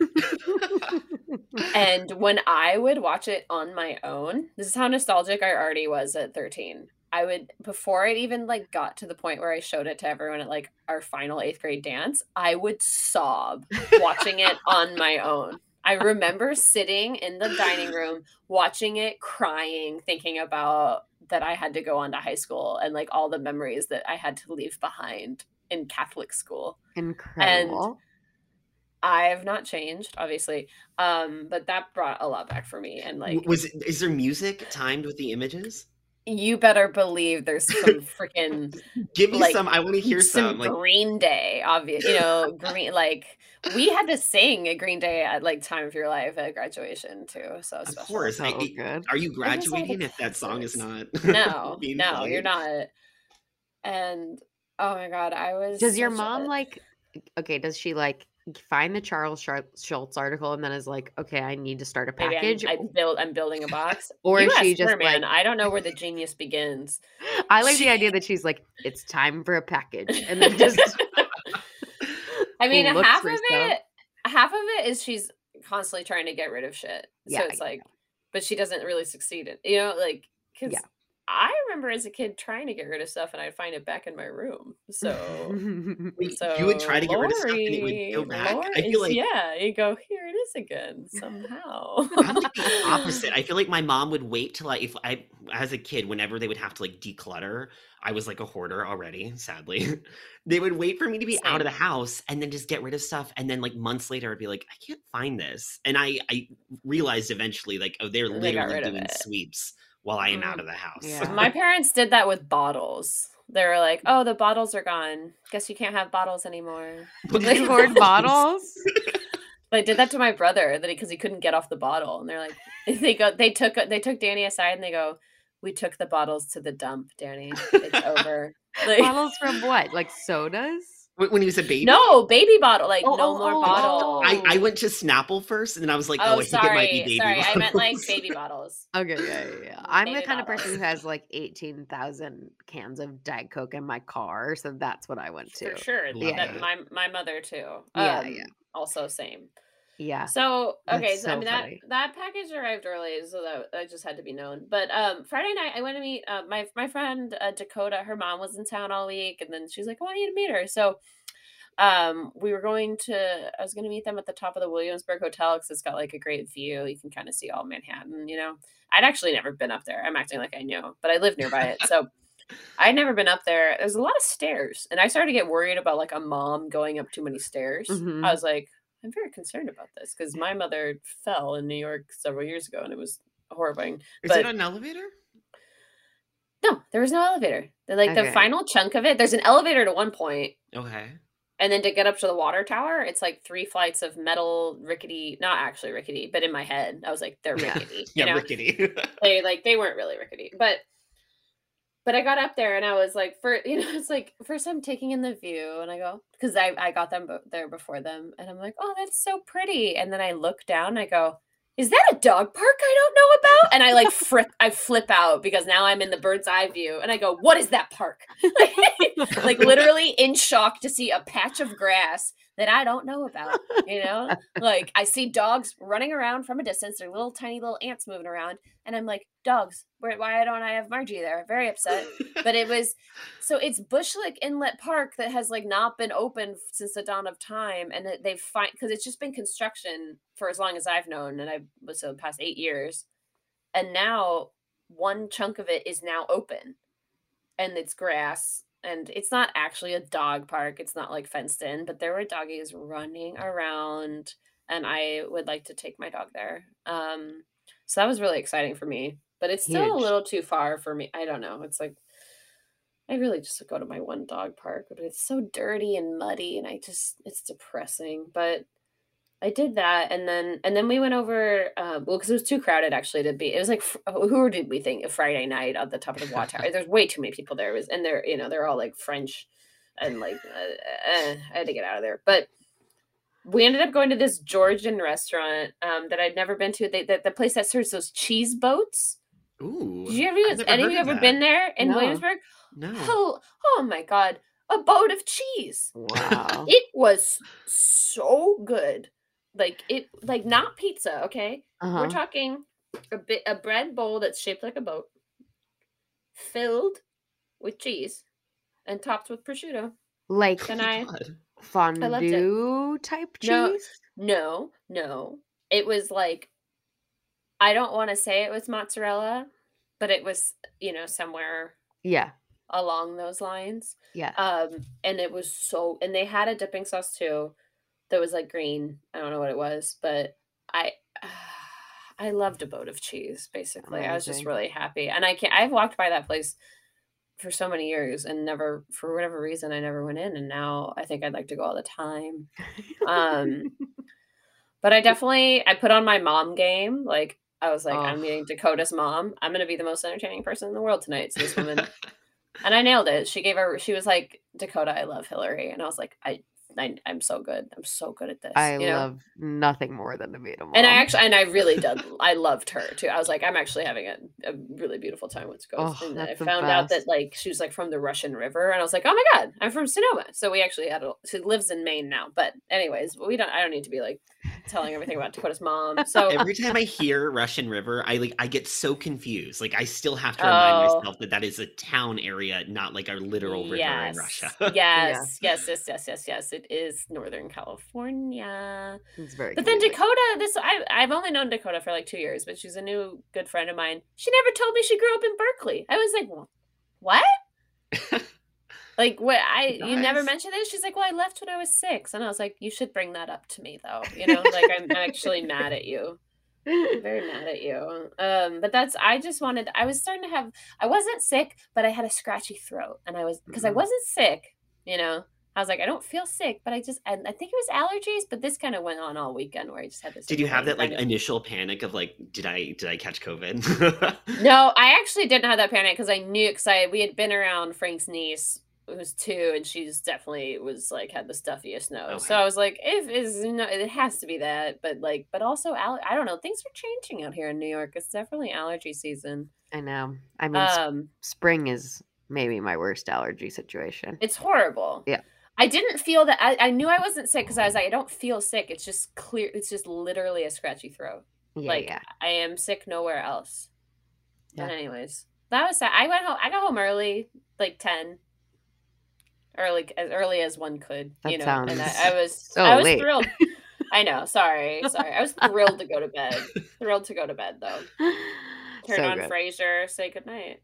And when i would watch it on my own this is how nostalgic i already was at 13 i would before it even like got to the point where i showed it to everyone at like our final eighth grade dance i would sob watching it (laughs) on my own I remember sitting in the dining room watching it, crying, thinking about that I had to go on to high school and like all the memories that I had to leave behind in Catholic school. Incredible. And I have not changed, obviously, um, but that brought a lot back for me. And like, was it, is there music timed with the images? You better believe there's some (laughs) freaking Give me Like, some. I want to hear some some. Like, Green Day, obvious. You know, green (laughs) like we had to sing a Green Day at like time of your life at graduation too. So of special. course. I, oh, So good. are you Those are graduating if that song is not? no, (laughs) being no, played? you're not. And oh my god, I was. Does your mom a- like? Okay, does she like find the Charles Schulz article and then is like, okay, I need to start a package? I, build. I'm building a box. (laughs) Or is she just her, man. like- I don't know where the genius begins. (gasps) I like the idea that she's like, it's time for a package, and then (laughs) just I mean, (laughs) half of stuff. it, half of it is she's constantly trying to get rid of shit. Yeah, so it's like, but she doesn't really succeed in, you know, like because Yeah. I remember as a kid trying to get rid of stuff and I'd find it back in my room. So. (laughs) So you would try to get rid of stuff and it would go back. Lori I feel like yeah, you go here it is again somehow. (laughs) I'm like the opposite. (laughs) I feel like my mom would wait till I, if I, as a kid, whenever they would have to like declutter, I was like a hoarder already, sadly. they would wait for me to be out of the house and then just get rid of stuff. And then like months later, I'd be like, I can't find this. And I, I realized eventually, like, oh, they're They literally doing sweeps while I am Mm. out of the house. Yeah. My (laughs) parents did that with bottles. They were like, "Oh, the bottles are gone. Guess you can't have bottles anymore." What Like, did you (laughs) Hoard (laughs) bottles. They did that to my brother that because he couldn't get off the bottle, and they're like, they go, they took they took Danny aside and they go, "We took the bottles to the dump, Danny. It's over." Like, bottles from what? Like sodas? When when he was a baby? no baby bottle, like Oh, no oh, more oh, bottle. I, I went to Snapple first and then I was like, oh, oh, I think it might be sorry, baby sorry. I meant like baby (laughs) bottles. Okay, yeah, yeah, yeah. I'm the Baby kind of person who has like 18,000 cans of Diet Coke in my car. So that's what I went to. For sure. Love that, it. my my mother too. Yeah, Um, yeah. Also same. Yeah. So okay, That's so I mean funny. that that package arrived early, so that that just had to be known. But um, Friday night I went to meet uh, my my friend uh, Dakota. Her mom was in town all week, and then she's like, "Oh, I need to meet her." So um, we were going to. I was going to meet them at the top of the Williamsburg Hotel because it's got like a great view. You can kind of see all Manhattan. You know, I'd actually never been up there. I'm acting like I knew, but I live nearby it, so. (laughs) I'd never been up there. There's a lot of stairs, and I started to get worried about like a mom going up too many stairs. Mhm. I was like, I'm very concerned about this because my mother fell in New York several years ago, and it was horrifying. Is but- it an elevator? No, there was no elevator. Like Okay. the final chunk of it, there's an elevator to one point, Okay. and then to get up to the water tower, it's like three flights of metal, rickety. Not actually rickety, but in my head, I was like, they're rickety. Yeah, know? rickety. (laughs) they like they weren't really rickety but but I got up there and I was like, for (laughs) you know, it's like first I'm taking in the view, and I go because I I got them there before them, and I'm like, oh, that's so pretty. And then I look down, and I go, is that a dog park I don't know about? And I like (laughs) flip, I flip out because now I'm in the bird's eye view, and I go, what is that park? (laughs) like literally in shock to see a patch of grass that I don't know about. You know, (laughs) like I see dogs running around from a distance. They're little tiny little ants moving around, and I'm like, dogs. Where, why don't I have Margie there? Very upset. But it was (laughs) so it's Bushwick Inlet Park that has like not been open since the dawn of time, and they've find because it's just been construction for as long as I've known, and I was so the past eight years, and now one chunk of it is now open, and it's grass and it's not actually a dog park. It's not like fenced in, but there were doggies running around, and I would like to take my dog there. Um, so that was really exciting for me, but it's still a little too far for me. I don't know. It's like I really just go to my one dog park, but it's so dirty and muddy, and I just it's depressing. But I did that, and then and then we went over. Uh, well, because it was too crowded actually to be. It was like fr- who did we think a Friday night at the top of the water? (laughs) There's way too many people there. It was and they're you know they're all like French, and like uh, uh, I had to get out of there. But we ended up going to this Georgian restaurant um, that I'd never been to. They, the, the place that serves those cheese boats. Ooh. Did you ever? I've Any of you ever that. been there in No. Williamsburg? No. Oh, oh my god, a boat of cheese. Wow. It was so good. Like it like not pizza, okay? Uh-huh. We're talking a bit a bread bowl that's shaped like a boat, filled with cheese and topped with prosciutto. like Can I God. loved it. fondue type cheese. No. No, no. It was like I don't want to say it was mozzarella, but it was, you know, somewhere Yeah. along those lines. Yeah. Um, and it was so, and they had a dipping sauce too, that was like green. I don't know what it was, but I, (sighs) I loved a boat of cheese. Basically, I was just really happy, and I can't. I've walked by that place for so many years and never, for whatever reason, I never went in, and now I think I'd like to go all the time. Um, (laughs) but I definitely, I put on my mom game. Like I was like, I'm Oh. meeting Dakota's mom. I'm gonna be the most entertaining person in the world tonight. So this woman (laughs) and I nailed it. She gave her. She was like, "Dakota, I love Hilary," and I was like, "I, I I'm so good. I'm so good at this." I you know? love nothing more than to meet a mom. And I actually, and I really did. (laughs) I loved her too. I was like, I'm actually having a, a really beautiful time with Ghost. Oh, and I found out that like she was like from the Russian River, and I was like, oh my god, I'm from Sonoma. So we actually had. A, she lives in Maine now, but anyways, we don't. I don't need to be like telling everything about Dakota's mom. (laughs) So Every time I hear Russian River, I like I get so confused. Like I still have to remind Oh. myself that that is a town area, not like a literal river in Russia. (laughs) yes, yes, yes, yes, yes, yes. It is Northern California. it's very. But then. Dakota, this I I've only known Dakota for like two years, but she's a new good friend of mine. She never told me she grew up in Berkeley. I was like, what? (laughs) like what? I you never mentioned this. She's like, well, I left when I was six, and I was like, you should bring that up to me though. You know, like I'm actually mad at you. I'm very mad at you. Um, but that's I just wanted. I was starting to have. I wasn't sick, but I had a scratchy throat, and I was because I Mhm. wasn't sick. You know, I was like, I don't feel sick, but I just, and I think it was allergies, but this kind of went on all weekend where I just had this. Did you have that like kind initial panic of like, did I did I catch COVID? No, I actually didn't have that panic because I knew because I we had been around Frank's niece who's two, and she's definitely was like had the stuffiest nose. So I was like, if is no, it has to be that, but like, but also, al- I don't know, things are changing out here in New York. It's definitely allergy season. I know. I mean, Um, spring is maybe my worst allergy situation. It's horrible. Yeah. I didn't feel that. I, I knew I wasn't sick because I was like, I don't feel sick. It's just clear. It's just literally a scratchy throat. Yeah, like yeah. I am sick nowhere else. But anyways, that was sad. I went home. I got home early, like ten, early as early as one could. That you know, and I, I was so (laughs) I oh, was late. thrilled. (laughs) I know. Sorry, sorry. I was thrilled to go to bed. (laughs) Thrilled to go to bed though. Turn so on good. Frasier. Say goodnight.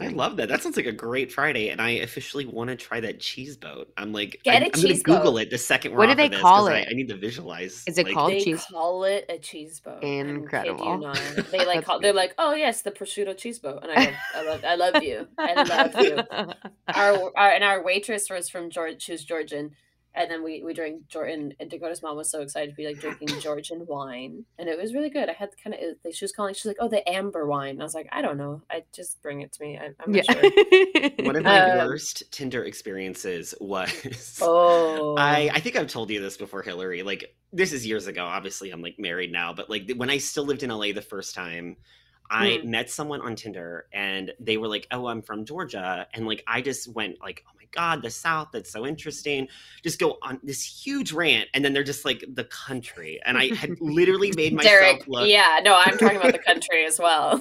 I love that. That sounds like a great Friday, and I officially want to try that cheese boat. I'm like, Get I'm, a I'm gonna Google boat. it the second we're What do they of this, call 'cause I, it? I need to visualize. Is it like, called they cheese- call it a cheese boat. I you Incredible. (laughs) They like call, they're like, oh yes, the prosciutto cheese boat, and I go, (laughs) I love, I love you, I love you. (laughs) Our, our and our waitress was from George. She was Georgian, and then we we drank Jordan and Dakota's mom was so excited to be like drinking (laughs) Georgian wine, and it was really good. I had kind of she was calling she's like, oh, the amber wine. And I was like, I don't know, I just bring it to me. I, I'm not Yeah. sure. (laughs) One of my Um, worst Tinder experiences was (laughs) Oh, I, I think I've told you this before, Hilary. Like this is years ago. Obviously, I'm like married now, but like when I still lived in LA the first time, I Hmm. met someone on Tinder and they were like, "Oh, I'm from Georgia," and like I just went like, "Oh my god, the South, that's so interesting." Just go on this huge rant, and then they're just like the country, and I had literally (laughs) made myself Derek. look. Yeah, no, I'm talking about the (laughs) country as well.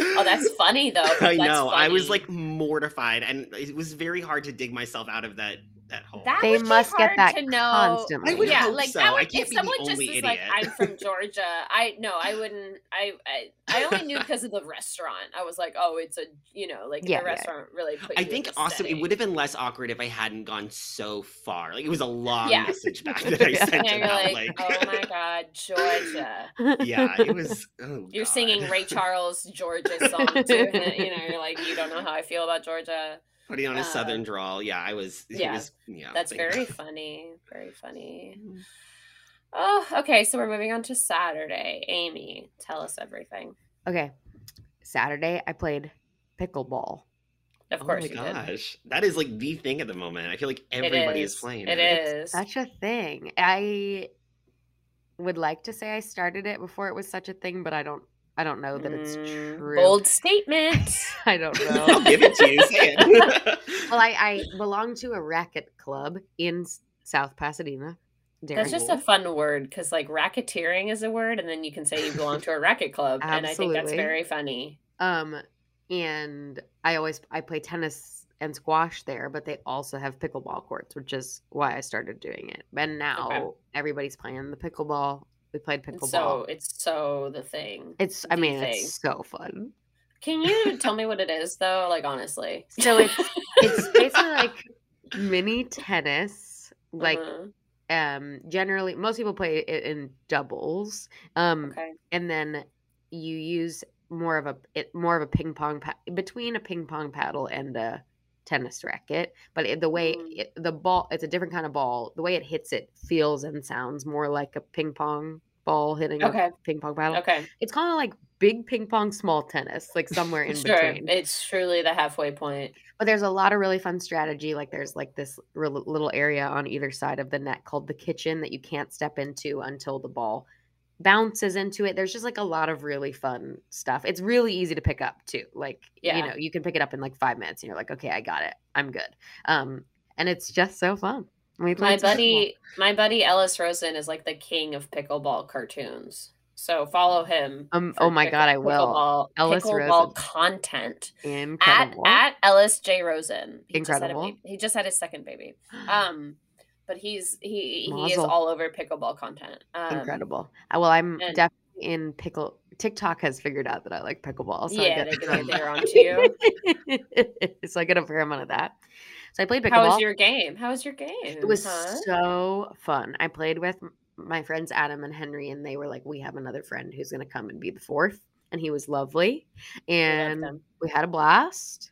oh, that's funny though. I That's know. I was like mortified, and it was very hard to dig myself out of that that hole. That They must get that to know. constantly. I would yeah, hope like so. that I would, can't if be the someone just only is like, "I'm from Georgia," I no, I wouldn't. I I, I only knew because of the restaurant. I was like, "Oh, it's a you know, like Yeah, the yeah. restaurant really put." I you think the also it would have been less awkward if I hadn't gone so far. Like it was a long Yeah. message back (laughs) that I Yeah. sent And you're about like, like, "Oh my god, Georgia!" yeah, it was. (laughs) Oh, You're God. singing Ray (laughs) Charles Georgia song to him. You know, you're like, "You don't know how I feel about Georgia." Putting on a uh, southern drawl. Yeah, I was. Yeah, was, yeah, That's like- very (laughs) funny. Very funny. Oh, okay. So we're moving on to Saturday. Amy, tell us everything. okay. Saturday, I played pickleball. Of Oh course my you did. gosh, that is like the thing at the moment. I feel like everybody is, is. playing. It it. is. Such a thing. I would like to say I started it before it was such a thing, but I don't. I don't know that it's Mm, true. Bold statement. (laughs) I don't (laughs) know. I'll give it to you. Say it. (laughs) well, I, I belong to a racket club in South Pasadena. That's just Darren. a fun word because, like, racketeering is a word, and then you can say you belong to a racket club, and I think that's very funny. Um, and I always I play tennis and squash there, but they also have pickleball courts, which is why I started doing it. And now everybody's playing the pickleball. We played pickleball. so it's so the thing. it's I mean thing. it's so fun. Can you tell me what it is though? Like honestly. So it's it's (laughs) basically like mini tennis. Like Uh-huh. um generally most people play it in doubles. Um okay. and then you use more of a it, more of a ping pong pa- between a ping pong paddle and a tennis racket but it, the way Mm. it, the ball it's a different kind of ball the way it hits it feels and sounds more like a ping pong ball hitting Okay. a ping pong paddle Okay. it's kind of like big ping pong small tennis like somewhere (laughs) in Sure. between It's truly the halfway point. but there's a lot of really fun strategy like there's like this little area on either side of the net called the kitchen that you can't step into until the ball bounces into it there's just like a lot of really fun stuff it's really easy to pick up too like Yeah. you know you can pick it up in like five minutes and you're like okay i got it i'm good um and it's just so fun We My (laughs) some pickleball. buddy, my buddy Ellis Rosen is like the king of pickleball cartoons. So follow him. Um, oh my God, I will. Pickleball, Ellis pickleball Rosen. content at incredible at Ellis J Rosen. He just a Incredible. he just had his second baby. (gasps) Um, but he's he he is all over pickleball content. Um, incredible well i'm and- definitely in pickle tiktok has figured out that i like pickleball so I yeah, get they, some- they're on to (laughs) you. so I get a fair amount of that. So I played pickleball. How was your game? How was your game? it was huh? so fun. I played with my friends Adam and Henry, and they were like, "We have another friend who's going to come and be the fourth. and he was lovely, and we had a blast.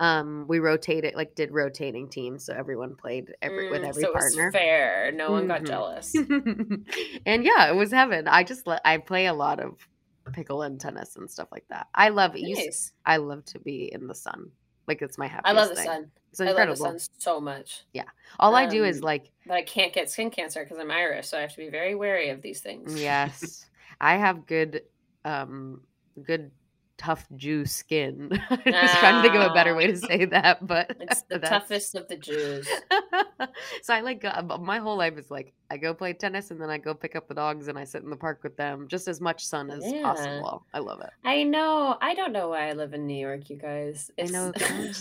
Um, we rotated, like, did rotating teams, so everyone played every with Mm, every so it was partner. fair. No one got Mhm. jealous. (laughs) and yeah, it was heaven. I just le- I play a lot of pickle and tennis and stuff like that. I love. You. I love to be in the sun. Like it's my happiest I love the thing. sun. It's I love incredible. the sun so much. Yeah. All I do is Um, like But I can't get skin cancer because I'm Irish, so I have to be very wary of these things. yes, I have good, um, good tough Jew skin. (laughs) I was trying to think of a better way to say that, but It's the (laughs) that's- toughest of the Jews. (laughs) so I like uh, my whole life is like I go play tennis and then I go pick up the dogs and I sit in the park with them. Just as much sun as Yeah. possible. I love it. I know. I don't know why I live in New York, you guys. I know.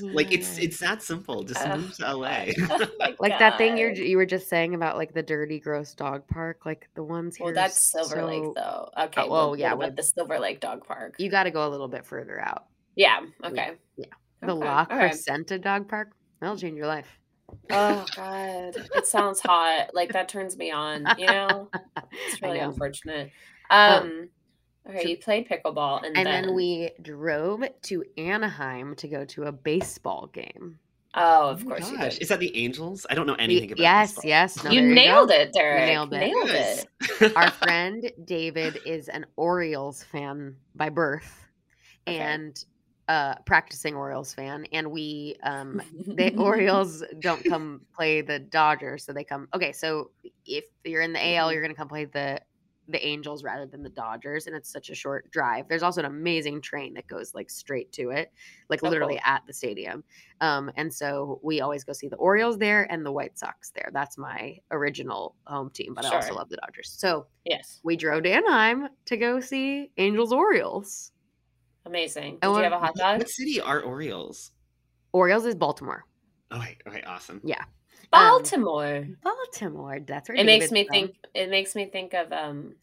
Like it's it's that simple. Just Uh, move to LA. Oh my like that thing you're you were just saying about like the dirty gross dog park like the ones here Well, that's Silver Lake, though. Okay. Oh, well, well, yeah, What about with- the Silver Lake Dog Park? you got to go a little bit further out yeah. Okay. yeah. the Okay, La okay. Crescenta dog park that'll change your life Oh (laughs) God, it sounds hot. Like that turns me on. You know, it's (laughs) really know. unfortunate. Um, Um. Okay, so- you played pickleball, and, and then we drove to Anaheim to go to a baseball game Oh, of Oh my course you did. Is that the Angels? I don't know anything about yes, baseball. yes. No, you nailed go. it, Derek. nailed it. Nailed Yes. it. Our (laughs) friend David is an Orioles fan by birth Okay. and uh practicing Orioles fan and we um the (laughs) Orioles don't come play the Dodgers so they come Okay, so if you're in the AL Mhm. you're going to come play the the Angels rather than the Dodgers and it's such a short drive. There's also an amazing train that goes like straight to it, like Oh, literally cool. at the stadium. Um and so we always go see the Orioles there and the White Sox there. That's my original home team, but I also love the Dodgers. So Yes. we drove to Anaheim to go see Angels Orioles. Amazing. Did I you have a hot dog? What city are Orioles? Orioles is Baltimore. Oh, right, okay, awesome. Yeah. Um, Baltimore. Baltimore. That's where it makes me from. think it makes me think of um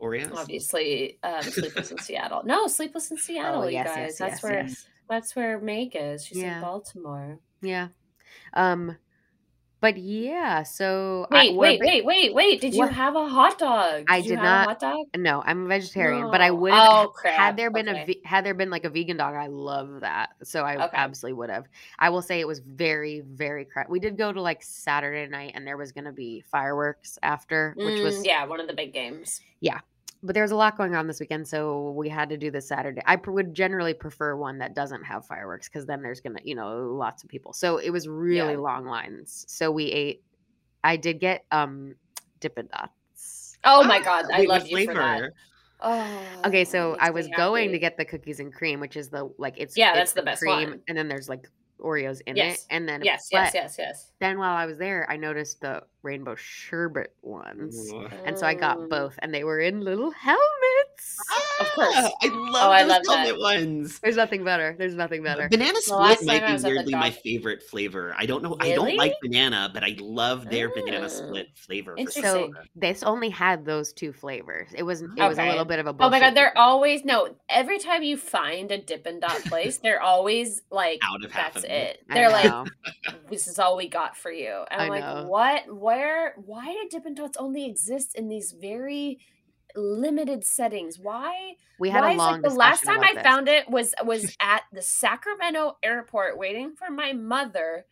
Oreos? obviously um Sleepless in (laughs) Seattle. No, Sleepless in Seattle, Oh, you yes, guys. yes, that's yes, where yes. that's where Meg is. She's Yeah. in Baltimore. Yeah. Um but yeah, so Wait, we're wait, wait, wait, wait. Did you What? have a hot dog? I you did have not- a hot dog? No, I'm a vegetarian, but I No. would Oh, have crap. had there been a Okay. ve- had there been like a vegan dog. I love that, so I Okay. absolutely would have. I will say it was very very crowded. We did go to like Saturday night, and there was going to be fireworks after, which was Mm, yeah, one of the big games. But there's a lot going on this weekend, so we had to do this Saturday. I pr- would generally prefer one that doesn't have fireworks because then there's gonna, you know, lots of people. So it was really Yeah. long lines. So we ate. I did get um Dippin' Dots. Oh my (gasps) god, I Wait, what love you for that. flavor? Oh, Okay, so I was going to get the cookies and cream, which is the like it's Yeah, it's that's the best cream, one. and then there's like Oreos in Yes. it, and then Yes, yes, yes, yes. Then while I was there, I noticed the rainbow sherbet ones, Ooh. and so I got Mm. both, and they were in little helmets. Of course. I love Oh, I those love that. ones. There's nothing better. There's nothing better. Banana split last might be was at the weirdly my favorite flavor. I don't know. I don't like banana, but I love their banana split flavor. Interesting. So this only had those two flavors. It was it was a little bit of a Oh my god, they're cookie. always no. Every time you find a Dippin' Dot place, they're always like, out of half "That's of it." I They're like, "This is all we got for you," and I'm I like, know. "What? Where? Why do Dippin' Dots only exist in these very limited settings? Why? we had Why a is long like the last time I this. found it was was (laughs) at the Sacramento airport waiting for my mother,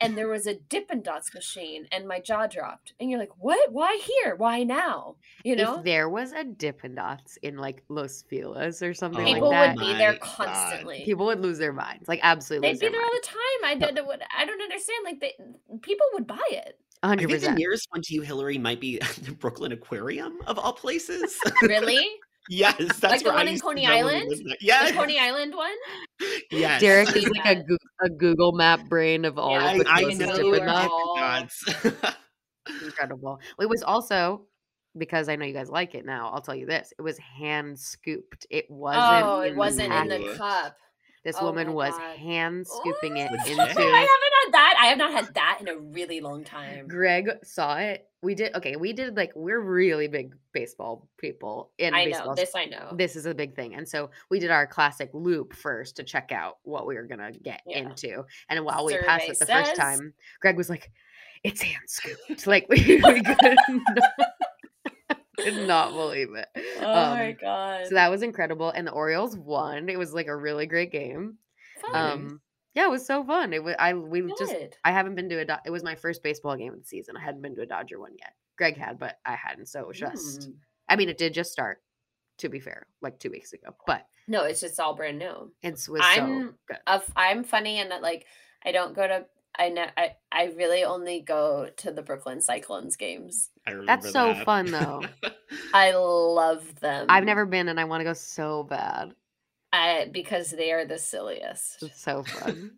and there was a Dippin' Dots machine, and my jaw dropped. And you're like, "What? Why here? Why now?" You know. if there was a Dippin' Dots in like Los Feliz or something Oh People like would be my there God. constantly. people would lose their minds. Like absolutely They'd lose be their there all the time. I don't, what- I don't understand. Like they, people would buy it. I think the nearest one to you, Hilary, might be (laughs) the Brooklyn Aquarium of all places. Really? (laughs) yes, that's Like the where I one in Coney go when we Island? lived there. The Coney Island one? (laughs) yes. Derek is like a, that. A Google Map brain of all Yeah, of the I, I know. closest Dippin' Dippin' Dots. Dots. Dots. Incredible. It was also because I know you guys like it now. I'll tell you this: it was hand scooped. It wasn't. Oh, in it wasn't in the cup. This Oh woman was God. hand scooping it into. I haven't had that. I have not had that in a really long time. Greg saw it. We did okay. We did like we're really big baseball people in I know. This I know. This is a big thing, and so we did our classic loop first to check out what we were gonna get Yeah. into. And while we passed Survey it the first time, Greg was like, "It's hand scooped." Like (laughs) we, we could not, (laughs) could not believe it. oh my Um, god. So that was incredible, and the Orioles won. It was like a really great game. Fun. Um, yeah, it was so fun. It was I we just I haven't been to a. Do- it was my first baseball game of the season. I hadn't been to a Dodger one yet. Greg had, but I hadn't. So it was just. Mm. I mean, it did just start. To be fair, like two weeks ago, but No, it's just all brand new. it was I'm good. Of I'm funny and that like I don't go to I know I, I really only go to the Brooklyn Cyclones games. I remember That's so that. fun, though. I love them. I've never been, and I want to go so bad. Because they are the silliest. It's so fun.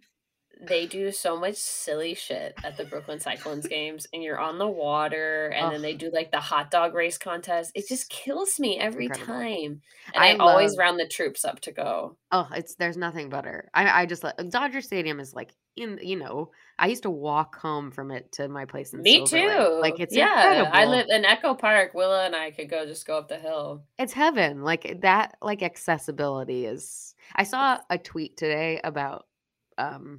They do so much silly shit at the Brooklyn Cyclones games, and you're on the water, and then they do like the hot dog race contest. It just kills me every Incredible. time, and I I, always round the troops up to go. Oh, it's there's nothing better. I I just like Dodger Stadium is like in you know I used to walk home from it to my place in Me Silver Lake. too. Like it's yeah. I live in Echo Park. Willa and I could go just go up the hill. it's heaven. Like that like accessibility is. I saw a tweet today about um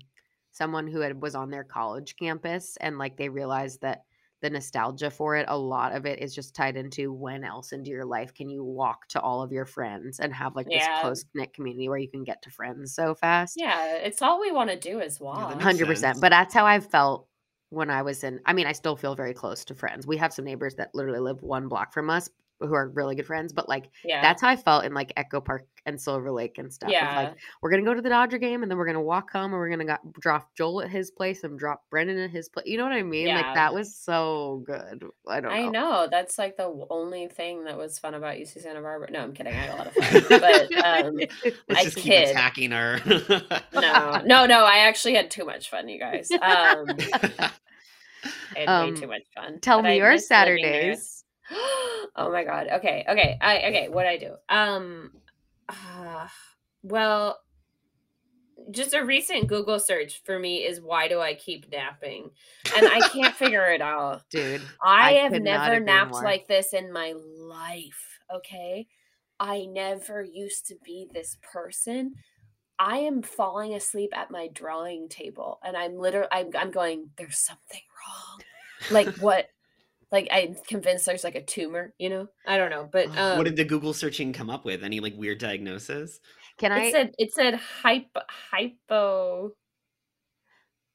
someone who had was on their college campus and like they realized that the nostalgia for it, a lot of it is just tied into when else into your life can you walk to all of your friends and have like this close knit community where you can get to friends so fast. Yeah, it's all we want to do is that walk. makes hundred percent. sense. But that's how I felt when I was in. I mean, I still feel very close to friends. We have some neighbors that literally live one block from us who are really good friends. But like yeah, that's how I felt in like Echo Park and Silver Lake and stuff. yeah, like we're gonna go to the Dodger game and then we're gonna walk home and we're gonna go- drop Joel at his place and drop Brendan at his place. You know what I mean? Yeah. Like that was so good. I don't know. I know. That's like the only thing that was fun about UC Santa Barbara. No, I'm kidding. I had a lot of fun, (laughs) but um, (laughs) I just keep kid. attacking her. no, (laughs) no, no. I actually had too much fun, you guys. Um, I had Um, way too much fun. Tell me I your miss living there. Saturdays. (gasps) oh my god. Okay. Okay. I okay. What I do? Um. Uh, well, just a recent Google search for me is why do I keep napping, and I can't figure it out. (laughs) Dude. I, I have never napped more. like this in my life. Okay. I never used to be this person. I am falling asleep at my drawing table and I'm literally I'm, I'm going there's something wrong. Like what like I'm convinced there's like a tumor, you know? I don't know, but um what did the Google searching come up with? Any like weird diagnosis? Can I? it I said it said hypo hypo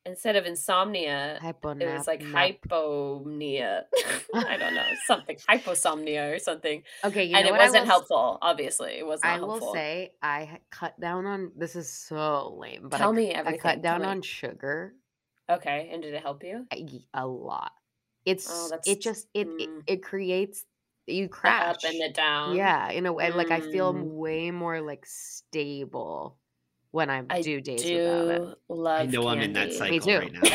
instead of insomnia hypo it was like nap- hypomnia. (laughs) I don't know, (laughs) something hyposomnia or something. Okay, you and know it what wasn't will helpful. Obviously, it was not I helpful. will say I cut down on this is so lame, but Tell I, me I cut down on sugar Okay, and did it help you? a, a lot. It's Oh, it just it, it mm. it creates you The crash. up and the down. yeah, in a way, like I feel Mm. way more like stable when I, I do days without it. do love. I know I'm in that candy. cycle too. right (laughs) now.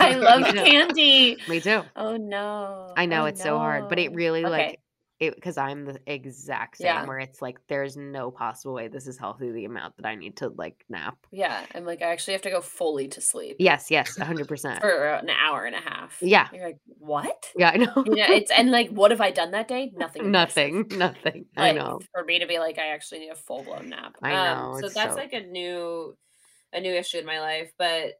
I love candy. Me too. Oh no! I know Oh, it's so hard, but it really Okay. like it because I'm the exact same Yeah. where it's like there's no possible way this is healthy the amount that I need to like nap. Yeah, I'm like I actually have to go fully to sleep Yes, yes, hundred (laughs) percent. for an hour and a half. Yeah. You're like, what? Yeah, I know. You know, it's (laughs) and like, what have I done that day? Nothing. (laughs) nothing, nothing. I like, know. for me to be like i actually need a full-blown nap I um know, so that's so- like a new a new issue in my life but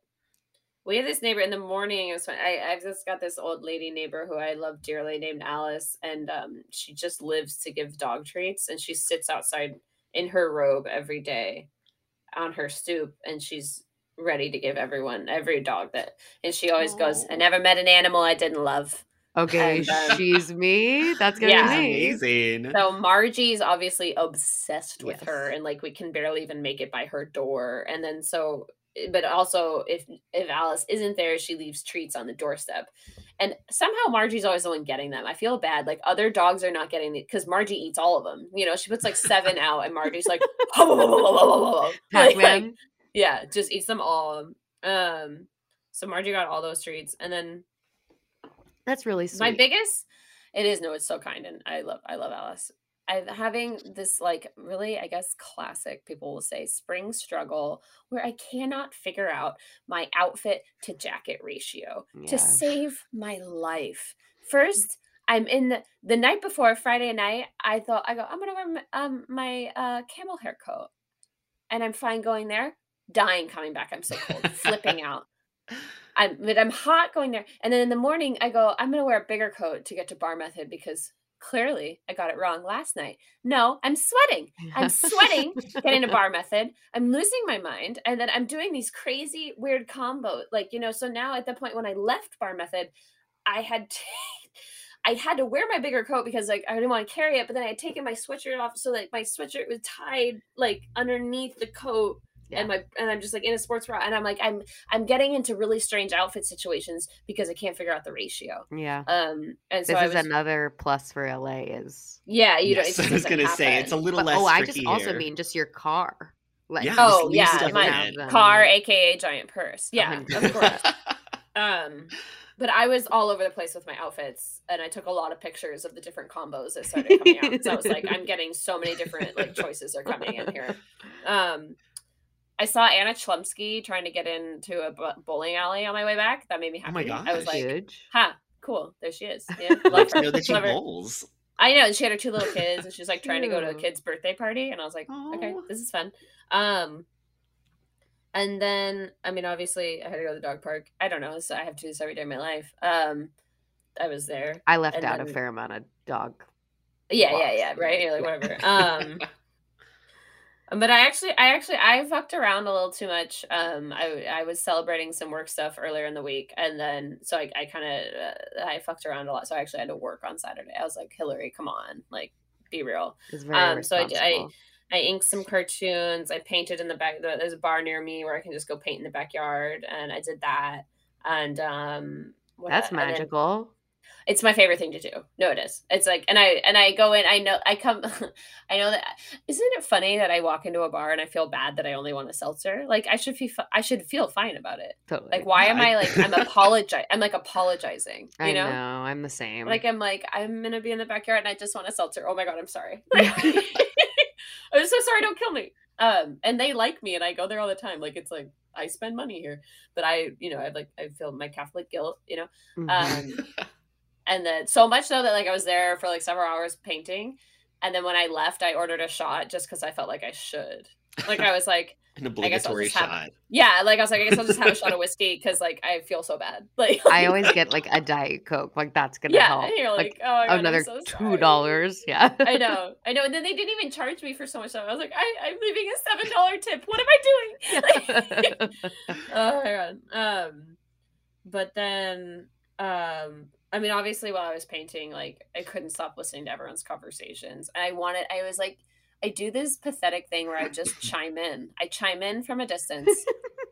we have this neighbor in the morning it was fun. I, i've just got this old lady neighbor who i love dearly named alice and um she just lives to give dog treats and she sits outside in her robe every day on her stoop and she's ready to give everyone every dog that and she always goes i never met an animal i didn't love Okay, and, um, she's me. That's gonna yeah. be. Amazing. So Margie's obviously obsessed with her and like we can barely even make it by her door. And then so but also if if Alice isn't there, she leaves treats on the doorstep. And somehow Margie's always the one getting them. I feel bad. Like other dogs are not getting it because Margie eats all of them. You know, she puts like seven (laughs) out and Margie's like, like, like, yeah, just eats them all. Um so Margie got all those treats. And then That's really sweet. my biggest it is no it's so kind and i love i love alice i'm having this like really i guess classic people will say spring struggle where i cannot figure out my outfit to jacket ratio to save my life. First i'm in the the night before friday night i thought i go i'm gonna wear my, um, my uh camel hair coat. And i'm fine going there dying coming back i'm so cold flipping (laughs) out. I'm but I'm hot going there. And then in the morning I go, I'm gonna wear a bigger coat to get to bar method because clearly I got it wrong last night. No, I'm sweating. I'm sweating getting a (laughs) bar method. I'm losing my mind. And then I'm doing these crazy weird combo. Like, you know, so now at the point when I left bar method, I had to (laughs) I had to wear my bigger coat because like I didn't want to carry it, but then I had taken my sweatshirt off so like my sweatshirt was tied like underneath the coat and my and I'm just like in a sports bra and I'm like I'm I'm getting into really strange outfit situations because I can't figure out the ratio. yeah. Um and so This I is was another plus for LA is yeah, you know, it Yes, just I was gonna say it's a little but, less. oh, I just tricky also mean just your car. Like Yeah, Oh yeah, my car, aka giant purse. Yeah, of 100%. course. Um, but I was all over the place with my outfits, and I took a lot of pictures of the different combos that started coming out. So I was like, I'm getting so many different like choices are coming in here. Um, I saw Anna Chlumsky trying to get into a bowling alley on my way back. That made me happy. Oh happy. my I was like, huge. "Ha, cool! There she is." Yeah, (laughs) Love love her. know that she Love bowls. I know, and she had her two little kids, and she was like trying to go to a kid's birthday party, and I was like, okay, this is fun. Um, and then I mean, obviously, I had to go to the dog park. I don't know, so I have to do this every day of my life. Um, I was there. I left And out a fair amount of dog. Yeah, yeah, yeah, right. You're like whatever. Um, (laughs) but I actually, I actually, I fucked around a little too much. Um, I I was celebrating some work stuff earlier in the week, and then so I, I kind of uh, I fucked around a lot. So I actually had to work on Saturday. I was like, Hilary, come on, like, be real. Um, so I I- I inked some cartoons. I painted in the back. There's a bar near me where I can just go paint in the backyard, and I did that. And um, That's magical. It's my favorite thing to do. No, it is. It's like, and I and I go in. I know I come. (laughs) I know that. Isn't it funny that I walk into a bar and I feel bad that I only want a seltzer? Like I should feel. I should feel fine about it. Totally. Like why am I- I like I'm (laughs) apologize? I'm like apologizing. You I know? know. I'm the same. Like I'm like I'm gonna be in the backyard and I just want a seltzer. Oh my god, I'm sorry. (laughs) I'm so sorry. Don't kill me. Um, and they like me, and I go there all the time. Like it's like I spend money here, but I, you know, I like I feel my Catholic guilt. You know, Mhm. um, and then so much so that like I was there for like several hours painting, and then when I left, I ordered a shot just because I felt like I should. Like I was like, (laughs) An I guess I'll obligatory just have- shot. yeah, like I was like, I guess I'll just have a shot of (laughs) whiskey because like I feel so bad. (laughs) Like I always get like a diet coke. Like that's gonna yeah, help. and you're Like, like, oh God, Another so two dollars. Yeah. I know, I know, and then they didn't even charge me for so much stuff. I was like, I, I'm leaving a seven dollar tip. What am I doing? Like, oh my god. Um, but then, um, I mean, obviously, while I was painting, like I couldn't stop listening to everyone's conversations. And I wanted, I was like, I do this pathetic thing where I just (laughs) chime in. I chime in from a distance,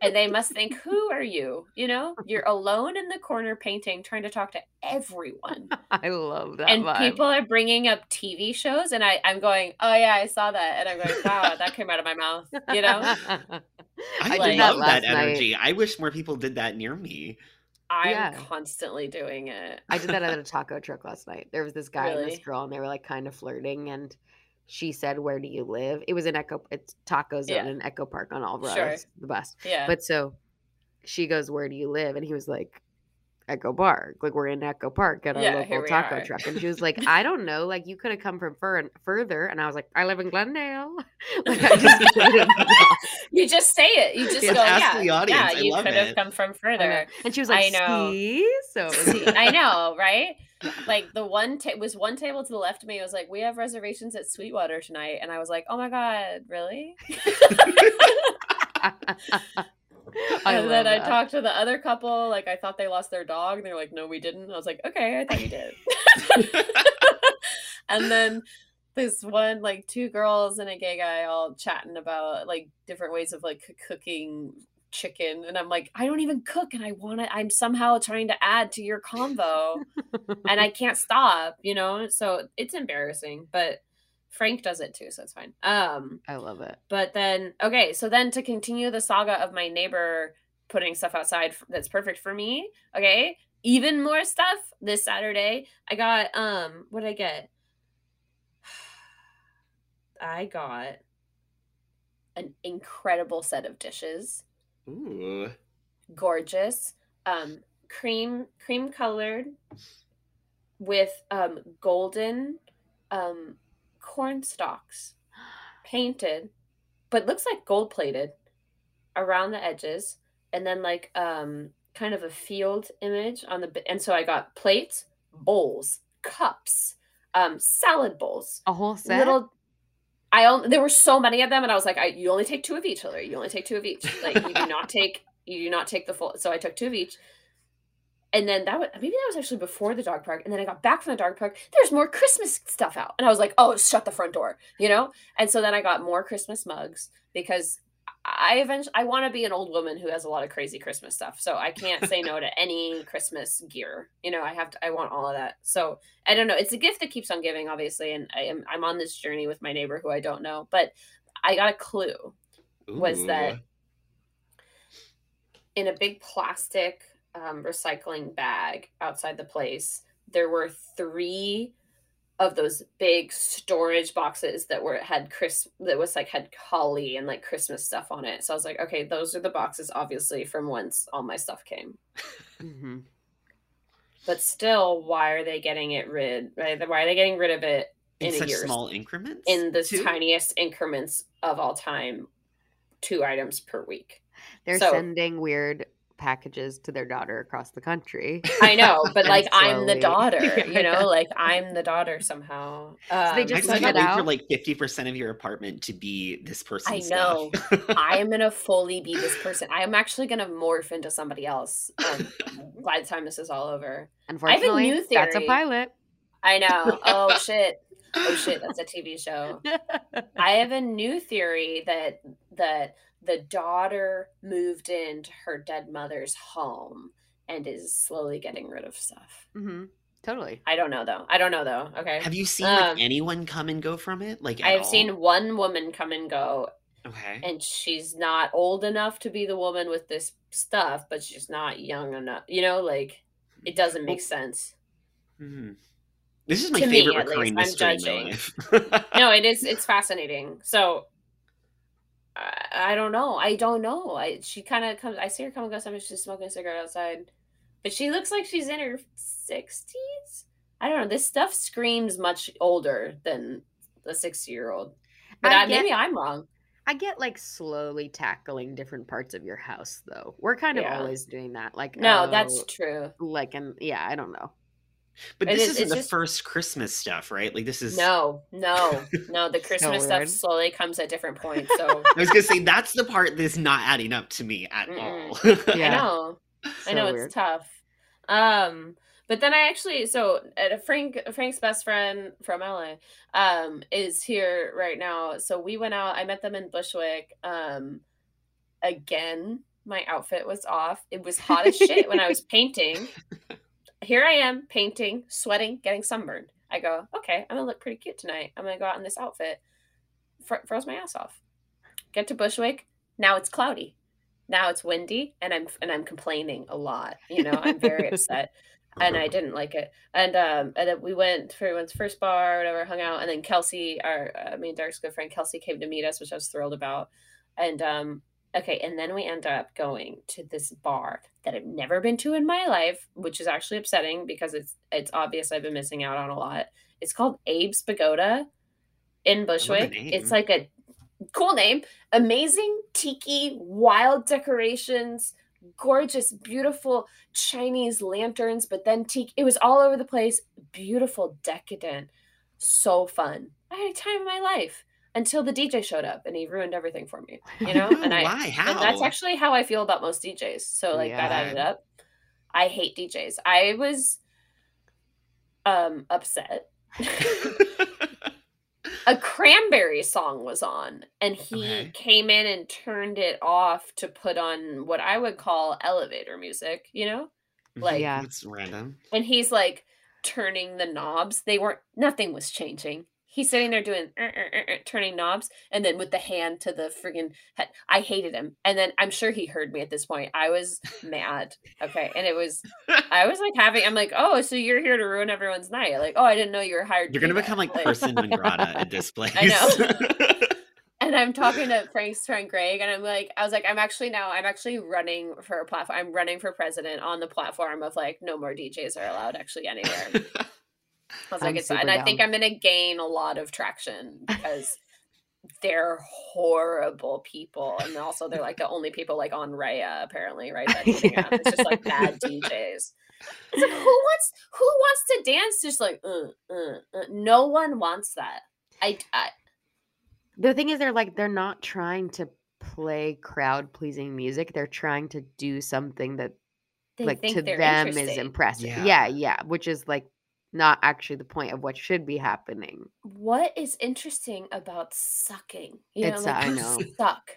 and they must think, "Who are you?" You know, you're alone in the corner painting, trying to talk to everyone (laughs) I love that and vibe. people are bringing up TV shows, and I, I'm going, oh yeah, I saw that, and I'm going, wow, that came out of my mouth, you know. (laughs) I, I did love that last that night. energy. I wish more people did that near me. I'm Yeah. constantly doing it. I did that at a (laughs) taco truck last night. There was this guy and this Really? girl, and they were like kind of flirting. And she said, "Where do you live?" It was an Echo. It's Taco Zone Yeah. in Echo Park on. Sure. It's the best. Yeah, But so she goes, "Where do you live?" And he was like, "Echo Park." Like we're in Echo Park at our Yeah, local taco are. truck. And she was like, (laughs) "I don't know. Like you could have come from fur- further." And I was like, "I live in Glendale." (laughs) like just (laughs) you just say it. You just go, ask yeah, the audience. yeah. I You could have come from further. And she was like, I know. "See?" So it was See, I know, right? Like the one ta- was one table to the left of me. It was like, we have reservations at Sweetwater tonight, and I was like, oh my god, really? (laughs) And then I talked to the other couple. Like I thought they lost their dog, and they're like, "No, we didn't." I was like, "Okay, I thought you did." (laughs) and then this one, like two girls and a gay guy, all chatting about like different ways of like cooking chicken, and I'm like, "I don't even cook, and I want to. I'm somehow trying to add to your combo, and I can't stop." You know, so it's embarrassing, but Frank does it too, so it's fine. Um, I love it. but then, okay, so then to continue the saga of my neighbor putting stuff outside that's perfect for me, okay, even more stuff this Saturday. I got, um, what did I get? (sighs) I got an incredible set of dishes. Ooh. Gorgeous. Um, cream, cream colored with, um, golden, um, corn stalks painted, but looks like gold plated around the edges, and then like um kind of a field image on the and so I got plates, bowls, cups, um salad bowls, A whole set. little. I only there were so many of them, and I was like, I you only take two of each, Hilary. You only take two of each. Like you do not (laughs) take you do not take the full. So I took two of each. And then that was maybe that was actually before the dog park. And then I got back from the dog park. There's more Christmas stuff out, and I was like, "Oh, shut the front door," you know. And so then I got more Christmas mugs because I eventually I want to be an old woman who has a lot of crazy Christmas stuff. So I can't say no to any Christmas gear. You know, I have to. I want all of that. So I don't know. It's a gift that keeps on giving, obviously, and I am I'm on this journey with my neighbor who I don't know, but I got a clue was that in a big plastic um, recycling bag outside the place, there were three of those big storage boxes that were had Chris that was like had holly and like Christmas stuff on it. So I was like, okay, those are the boxes, obviously, from whence all my stuff came. Mhm. But still, why are they getting it rid? Right? Why are they getting rid of it in in, a such year? small increments. in the too? tiniest increments of all time, two items per week. They're So- sending weird packages to their daughter across the country. I know, but (laughs) And like I'm the slowly- daughter, (laughs) you know, like I'm the daughter somehow. Um, they I just just send can't it wait for like fifty percent of your apartment to be this person. I know. (laughs) I am gonna fully be this person. I am actually gonna morph into somebody else um, by the time this is all over. Unfortunately, new theory. that's a pilot. I know. Oh shit. Oh shit. That's a TV show. I have a new theory that that the daughter moved into her dead mother's home and is slowly getting rid of stuff. hmm Totally. I don't know though. I don't know though. Okay. Have you seen Um, like, anyone come and go from it? Like I at have seen one woman come and go, Okay. and she's not old enough to be the woman with this stuff, but she's not young enough. You know, like it doesn't make Well, sense. Mhm. This is my To favorite at least, recurring I'm mystery judging. No, (laughs) it is. It's fascinating. So. I, I don't know. I don't know. I she kind of comes. I see her come and go. Sometimes she's smoking a cigarette outside, but she looks like she's in her sixties. I don't know. This stuff screams much older than the sixty-year-old. But I I, get- maybe I'm wrong. I get like slowly tackling different parts of your house though. We're kind of Yeah. always doing that. Like No, that's oh, true. like and yeah, I don't know. But It this is- isn't the just- first Christmas stuff, right? Like this is. No, no, no. The (laughs) Christmas stuff slowly comes at different points. So (laughs) I was gonna say that's the part that's not adding up to me at Mm-mm. all. (laughs) Yeah. I know. I know weird. it's tough. Um, but then I actually so uh, Frank Frank's best friend from LA um is here right now. So we went out. I met them in Bushwick. Um, again, my outfit was off. It was hot as shit when I was painting. Here I am painting, sweating, getting sunburned. I go, okay, I'm gonna look pretty cute tonight. I'm gonna go out in this outfit. Fr- froze my ass off. Get to Bushwick. Now it's cloudy now it's windy and i'm and i'm complaining a lot you know i'm very (laughs) upset and i didn't like it and um and then we went for everyone's first bar whatever hung out and then kelsey our uh, me and dark's good friend kelsey came to meet us which i was thrilled about and um okay and then we end up going to this bar that i've never been to in my life which is actually upsetting because it's it's obvious i've been missing out on a lot. It's called abe's pagoda in bushwick. it's like a cool name amazing tiki wild decorations gorgeous beautiful chinese lanterns but then tiki it was all over the place. Beautiful decadent so fun. I had a time of my life until the dj showed up and he ruined everything for me (laughs) you know and i Why? How? and that's actually how i feel about most djs so like that added up i hate djs i was um upset (laughs) a cranberry song was on and he Okay. came in and turned it off to put on what i would call elevator music you know like Yeah. It's random. and he's like turning the knobs they weren't nothing was changing he's sitting there doing "Er, er, er, er," turning knobs and then with the hand to the friggin' head i hated him and then i'm sure he heard me at this point i was mad okay and it was i was like having i'm like oh so you're here to ruin everyone's night like oh i didn't know you were hired You're gonna do become that." like person (laughs) non grata at this place. I know. (laughs) and I'm talking to Frank's friend Greg, and I'm like, I was like, I'm actually now, I'm actually running for a platform. I'm running for president on the platform of like, no more DJs are allowed actually anywhere. (laughs) I was like, it's, super and I think. I'm going to gain a lot of traction because they're horrible people, and also they're like the only people like on Raya apparently, right? That (laughs) dating app. It's just like bad (laughs) DJs. It's like, who wants who wants to dance? Just like, uh, uh, uh. no one wants that. I, I The thing is, they're like they're not trying to play crowd pleasing music. They're trying to do something that they like to them is impressive. Yeah. Yeah. yeah, which is like not actually the point of what should be happening. what is interesting about sucking? You It's- know, like, I know. suck.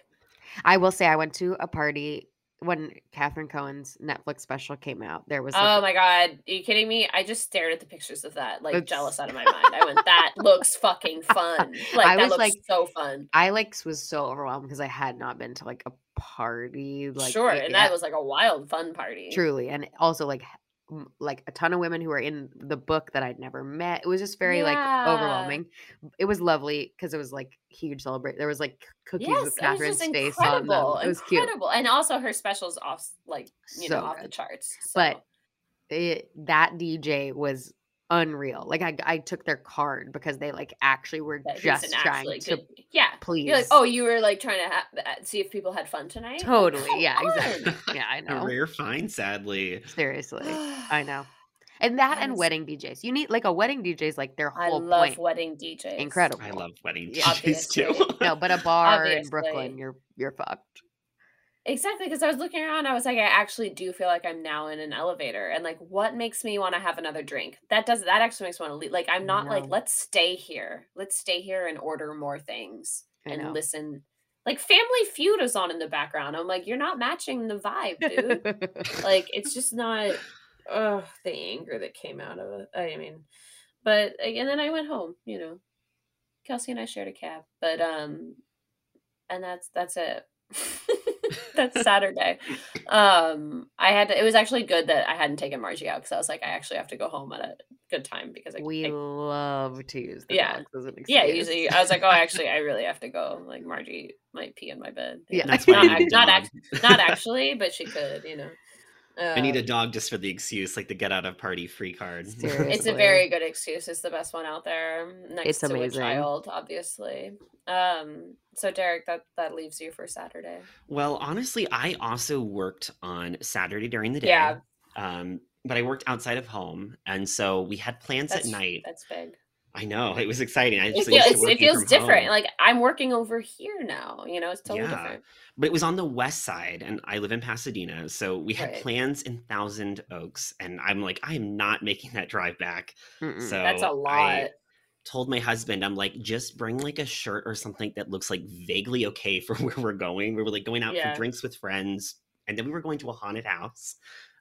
I will say I went to a party when Catherine Cohen's Netflix special came out. There was Oh my god, are you kidding me? I just stared at the pictures of that, like It's- jealous out of my mind. I went, that (laughs) looks fucking fun. Like I that looks like- so fun. I like was so overwhelmed because I had not been to like a party like sure, and that was like a wild fun party. truly and also like like a ton of women who were in the book that I'd never met. It was just very like overwhelming. It was lovely because it was like huge celebrate. There was like cookies Yes, with Catherine's face on them. It was cute. incredible. And also her specials off like you know So off the charts. So. But it, that DJ was unreal. Like I, I took their card because they like actually were That just trying actually to good- yeah. please. You're like, oh, you were like trying to ha- uh, see if people had fun tonight. totally. Come Yeah, on. exactly. Yeah, I (laughs) know. rare find, sadly. Seriously, I know. (sighs) And that and wedding DJs. You need like a wedding DJ is like their whole I love point. wedding DJs. Incredible. I love wedding Yeah. DJs too. No, but a bar in Brooklyn, you're you're fucked. Exactly, because I was looking around, I was like, I actually do feel like I'm now in an elevator, and like, what makes me want to have another drink? That does that actually makes me want to leave. Like, I'm not like, let's stay here, let's stay here and order more things I and know. listen. Like, Family Feud is on in the background. I'm like, you're not matching the vibe, dude. like, (laughs) it's just not. Ugh, the anger that came out of it. I mean, but and then I went home. You know, Kelsey and I shared a cab, but um, and that's that's it. (laughs) (laughs) that's Saturday. Um, I had to, it was actually good that I hadn't taken Margie out because I was like, I actually have to go home at a good time because I, we I- love to use the Yeah. dogs as an excuse. yeah, usually I was like, oh, actually, I really have to go. Like Margie might pee in my bed. Yeah. That's not, I need a not, act- not actually, but she could, you know. I need a dog just for the excuse, like the get out of party free card. (laughs) It's a very good excuse. It's the best one out there. Next It's to amazing. a child, obviously. Um, so Derek, that that leaves you for Saturday. Well, honestly, I also worked on Saturday during the day. Yeah. Um, but I worked outside of home, and so we had plans That's at night. That's big. I know it was exciting. I It, just feel, used it feels different. home. Like I'm working over here now. You know, it's totally Yeah. different. but it was on the west side, and I live in Pasadena, so we had Right. plans in Thousand Oaks, and I'm like, I am not making that drive back. Mm-mm. So That's a lot. I told my husband, I'm like, just bring like a shirt or something that looks like vaguely okay (laughs) for where we're going. We were like going out Yeah. for drinks with friends, and then we were going to a haunted house.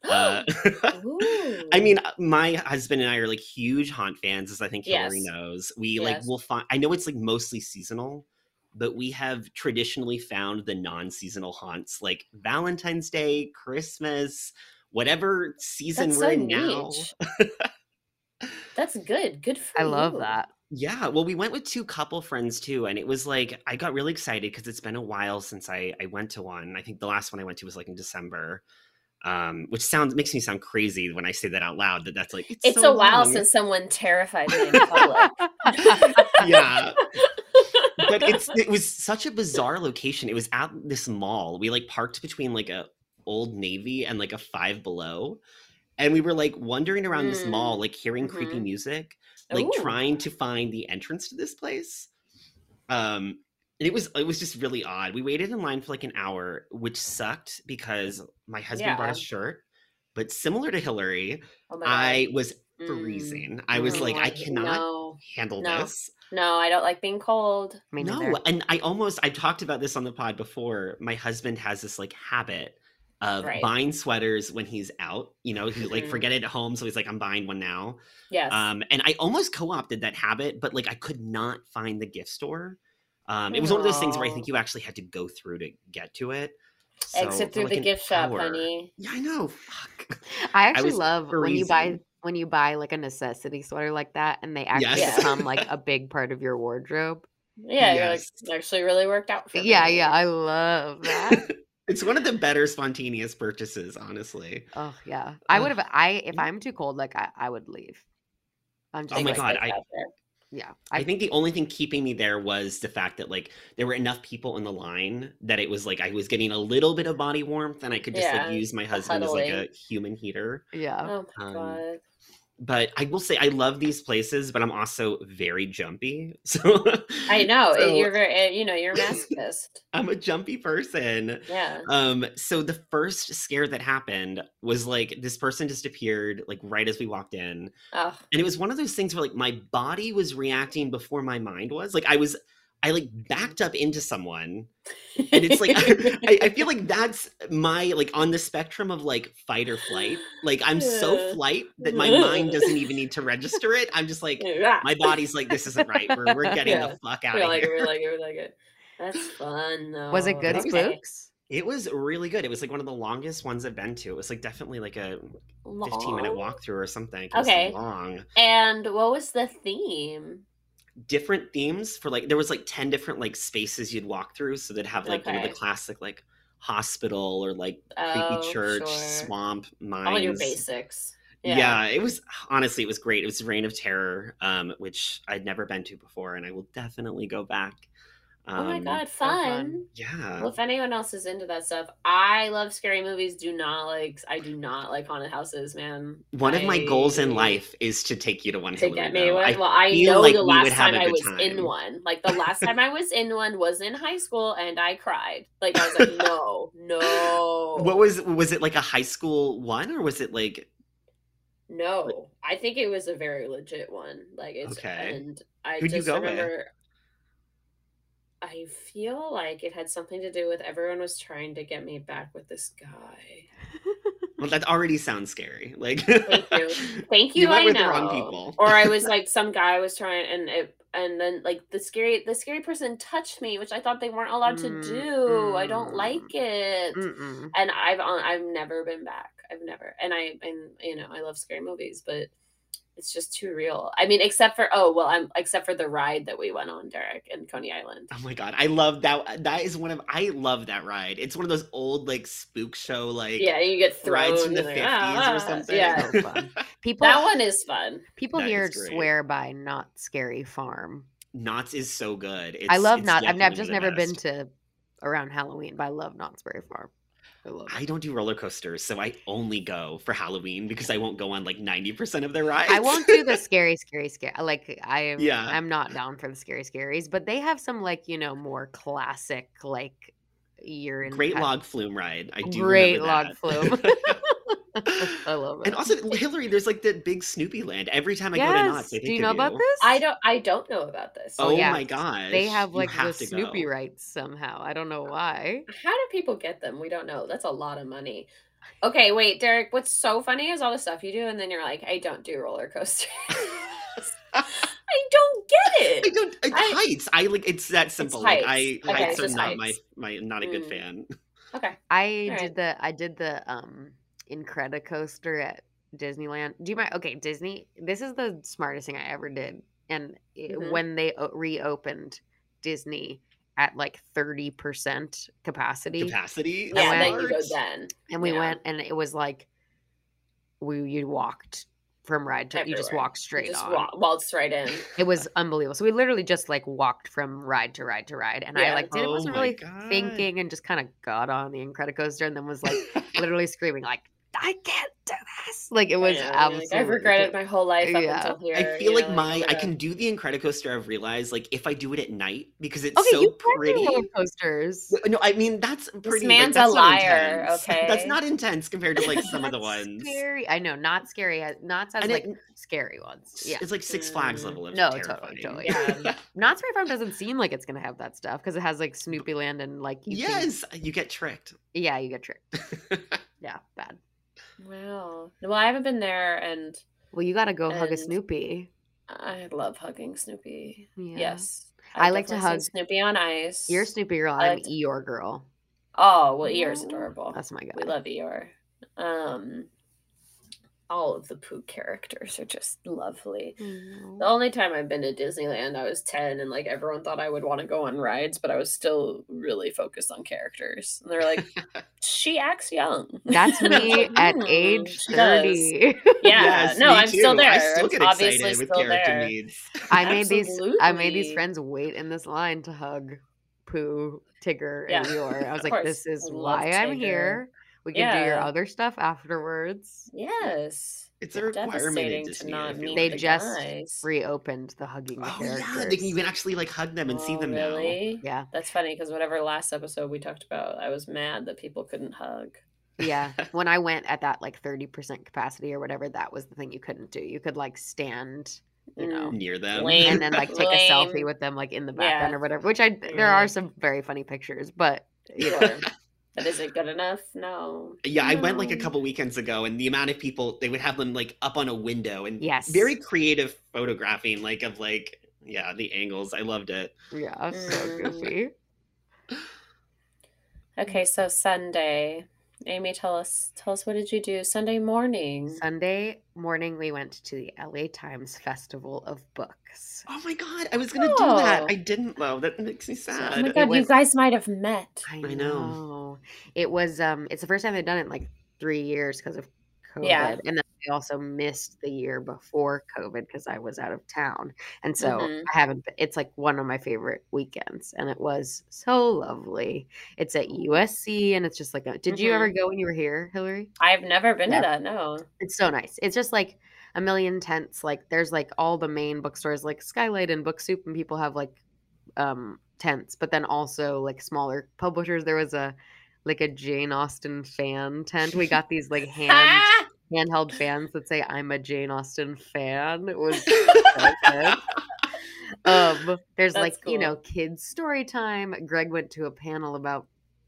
Uh, (gasps) I mean, uh, my husband and I are like huge haunt fans, as I think Hilary Yes. knows. We like will find. I know it's like mostly seasonal, but we have traditionally found the non-seasonal haunts like Valentine's Day, Christmas, whatever season That's we're so in now. (laughs) That's good. Good for I love that. Yeah, well, we went with two couple friends too, and it was like I got really excited because it's been a while since I I went to one. I think the last one I went to was like in December, um, which sounds makes me sound crazy when I say that out loud. That that's like it's, It's so a while long. since someone terrified me in (laughs) public. yeah, (laughs) but it's it was such a bizarre location. It was at this mall. We like parked between like a Old Navy and like a Five Below, and we were like wandering around this mall, like hearing creepy Mhm. music, like Ooh. trying to find the entrance to this place. Um, it was it was just really odd. We waited in line for like an hour, which sucked because my husband brought a shirt. But similar to Hilary, Oh I was Mm. freezing. I was like, I cannot No, handle No. this. no, I don't like being cold. Me No, neither. and I almost I talked about this on the pod before. My husband has this like habit of Right. buying sweaters when he's out. You know, he like Mhm. forget it at home, so he's like, I'm buying one now. Yes. Um, and I almost co-opted that habit, but like I could not find the gift store. Um, it was one of those things where I think you actually had to go through to get to it. So Exit through like, the an gift shop, honey. Yeah, I know. Fuck. (laughs) I actually was love when you buy when you buy like a necessity sweater like that and they actually Yes. become like (laughs) a big part of your wardrobe. Yeah, you're like "It actually really worked out for Yeah, me." yeah, I love that. (laughs) it's one of the better spontaneous purchases, honestly. oh yeah. I would have I if I'm too cold, like I, I would leave. I'm just Oh my God, I- there. Yeah. I think the only thing keeping me there was the fact that like there were enough people in the line that it was like I was getting a little bit of body warmth and I could just Yeah, like use my husband as like a human heater. yeah. Oh my Um, god. But I will say I love these places, but I'm also very jumpy. (laughs) So I know. so you're very eh, you know, you're a masochist. (laughs) I'm a jumpy person. yeah. Um, so the first scare that happened was like this person just appeared like right as we walked in. Oh, and it was one of those things where like my body was reacting before my mind was like i was i like backed up into someone and it's like (laughs) (laughs) I, I feel like that's my like on the spectrum of like fight or flight like i'm so flight that my mind (laughs) doesn't even need to register it i'm just like my body's like this isn't right we're, we're getting Yeah. the fuck out we of like it, here we like it, we like it. That's fun though. Was it good That spooks? it was really good it was like one of the longest ones i've been to it was like definitely like a 15 minute walkthrough or something it was Okay. long And what was the theme? Different themes for like there was like 10 different like spaces you'd walk through so they'd have like you know the classic like hospital or like Oh, creepy church sure. swamp All your mines basics. Yeah. it was honestly it was great. It was Reign of Terror, um, which I'd never been to before, and I will definitely go back. Oh my Um, god, fun. fun. Yeah. Well, if anyone else is into that stuff, I love scary movies. Do not like. I do not like haunted houses, man. One of my goals in life is to take you to one. to get me one. I- well, I feel know like the last time I was time. in one. Like the last time I was in one was in high school, and I cried. Like I was like, no, (laughs) no. What was was it like a high school one or was it like No, I think it was a very legit one. Like it's Okay. and I Who'd just go with? I feel like it had something to do with everyone was trying to get me back with this guy. (laughs) well that already sounds scary. Like Thank you. (laughs) Thank you. You I know. or I was (laughs) like some guy was trying and it and then like the scary the scary person touched me, which I thought they weren't allowed to Mm, do. I don't mm, like it. Mm-mm. And I've I've never been back. I've never and I and you know I love scary movies, but it's just too real. I mean, except for oh well, I'm except for the ride that we went on, Derek, in Coney Island. Oh my god, I love that. That is one of I love that ride. It's one of those old like spook show like Yeah, you get thrown rides from the and like, fifties ah, or something. Yeah, So. (laughs) People that one is fun. people That here is great. swear by Knott's Scary Farm. Knott's is so good. It's, I love it's not I've just the never been to around Halloween, but I love Knott's Berry Farm. I love it. I don't do roller coasters, so I only go for Halloween because I won't go on like ninety percent of their rides. I won't do the (laughs) scary, scary, scary. Like I am, Yeah. I'm not down for the scary, scaries. But they have some like you know more classic like year in Great log flume ride. I do Great log flume. (laughs) (laughs) (laughs) I love it. and also Hilary, there's like the big Snoopy land. Every time I go to yes. Knott's, I think do you of know about this? I don't I don't know about this. Oh, Oh, yeah. my god, They have like the Snoopy go. rights somehow. I don't know why. How do people get them? We don't know. That's a lot of money. Okay, wait, Derek. What's so funny is all the stuff you do, and then you're like, I don't do roller coasters. (laughs) I don't get it. I it. don't I, I- heights. I like it's that simple. like I heights. Okay, heights are not my heights. my not a good Mm. fan. (laughs) Okay. I All did the I did the um Incredicoaster at Disneyland. Do you mind? Okay, Disney. This is the smartest thing I ever did. And it- Mhm. when they o- reopened Disney at like thirty percent capacity, Capacity. Yeah, went- then you go then. and we Yeah. went, and it was like we you walked from ride to you just walked straight Just on. wa- waltz right in. It was unbelievable. So we literally just like walked from ride to ride to ride, and I like didn't Oh wasn't really God. thinking, and just kind of got on the Incredicoaster, and then was like (laughs) literally screaming like I can't do this. Like it was Yeah, you're like. I've regretted my whole life up Yeah. until here. I feel like know, my I can do the Incredicoaster. I've realized like if I do it at night because it's Okay, so you can pretty. do roller coasters. No, I mean that's pretty. This man's but a that's not liar, intense. okay? That's not intense compared to like some of the (laughs) ones. Scary. I know, not scary. has- Knott's has And like it- scary ones. Yeah. It's like Six Flags Mm. level of No, terrifying. totally, totally. Yeah. (laughs) (laughs) Knott's Berry Farm doesn't seem like it's gonna have that stuff because it has like Snoopy Land and like you can- yes, you get tricked. yeah, you get tricked. Yeah, bad. Wow. Well, I haven't been there, and Well, you gotta go hug a Snoopy. I love hugging Snoopy. Yeah. Yes. I I've like to hug- Snoopy on ice. You're Snoopy girl. I I'm like to- Eeyore girl. Oh well, Eeyore's adorable. That's my guy. We love Eeyore. Um, all of the Pooh characters are just lovely. The only time I've been to Disneyland, I was 10, and like everyone thought I would want to go on rides, but I was still really focused on characters. And they're like, (laughs) she acts young. That's And I was me (laughs) like, at "Hmm, age 30. (laughs) Yeah, Yes, no, I'm still there. I still I'm get excited with still character there. needs. I made these I made these friends wait in this line to hug Pooh, Tigger, Yeah, and Eeyore. I was like, this is I love why I'm here. We can do your other stuff afterwards. Yes. It's a requirement Devastating to not I feel meet They the just guys. Reopened the hugging Oh characters. yeah, they can, you can actually like hug them and see Oh, them now. yeah, That's funny because whatever last episode we talked about, I was mad that people couldn't hug. yeah. (laughs) when I went at that like 30% capacity or whatever, that was the thing you couldn't do. You could like stand, you know, mm. Near them. Lame. and then like (laughs) take a selfie with them like in the background Yeah. or whatever. Which I there are some very funny pictures, but you know, Sure. But is it good enough? No. Yeah, I went like a couple weekends ago, and the amount of people they would have them like up on a window and Yes. very creative photographing, like of like yeah the angles. I loved it. yeah, so Mm. goofy. Okay, so Sunday. Amy, tell us tell us what did you do Sunday morning? Sunday morning, we went to the LA Times Festival of Books. Oh my god, I was gonna do that. Oh. I didn't though. That makes me sad. Oh my It god, you guys might have met. I I know. know. It was um it's the first time they've done it in like three years because of COVID. Yeah. And I also missed the year before COVID because I was out of town. And so Mhm. I haven't, it's like one of my favorite weekends. And it was so lovely. It's at USC and it's just like, a, did you ever go when you were here, Hilary? I've never been Yeah. to that. No. It's so nice. It's just like a million tents. Like there's like all the main bookstores like Skylight and Book Soup and people have like um tents, but then also like smaller publishers. There was a like a Jane Austen fan tent. We (laughs) got these like hand! Handheld fans that say I'm a Jane Austen fan. It was (laughs) so. Um there's like, That's you know, kids story time. Greg went to a panel about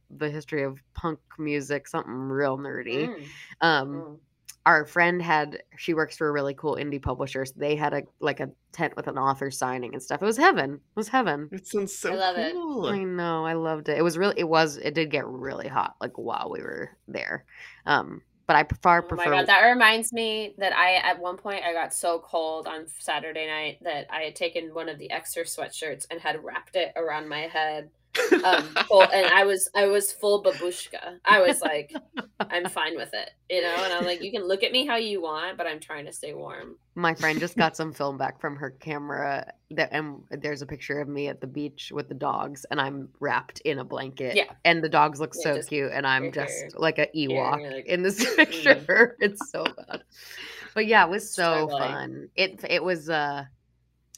the history of punk music, something real nerdy. Mm, Um mm. our friend had she works for a really cool indie publisher so they had a like a tent with an author signing and stuff it was heaven it was heaven That sounds so I love it. cool. i know i loved it it was really it was it did get really hot like while we were there um but i far Oh prefer my god, that reminds me that I at one point I got so cold on Saturday night that I had taken one of the extra sweatshirts and had wrapped it around my head. Um, full, and I was I was full babushka. I was like, I'm fine with it, you know. And I'm like, you can look at me how you want, but I'm trying to stay warm. my friend just got some film back from her camera that and there's a picture of me at the beach with the dogs and i'm wrapped in a blanket Yeah. and the dogs look Yeah, so cute and i'm just like a ewok like, in this mm. picture (laughs) it's so bad but yeah it was so fun it it was uh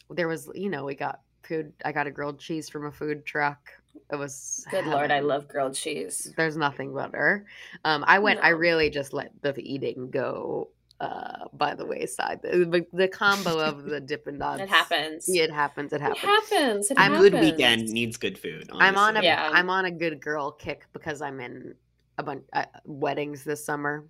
there was you know we got food i got a grilled cheese from a food truck it was Good lord, I love grilled cheese. there's nothing better um i went i really just let the eating go uh by the wayside the, the, the combo of the dippin' dots (laughs) It happens. it happens it It happens happens. It I'm Good weekend needs good food. i'm on a honestly. Yeah. am on a good girl kick because i'm in a bunch uh, weddings this summer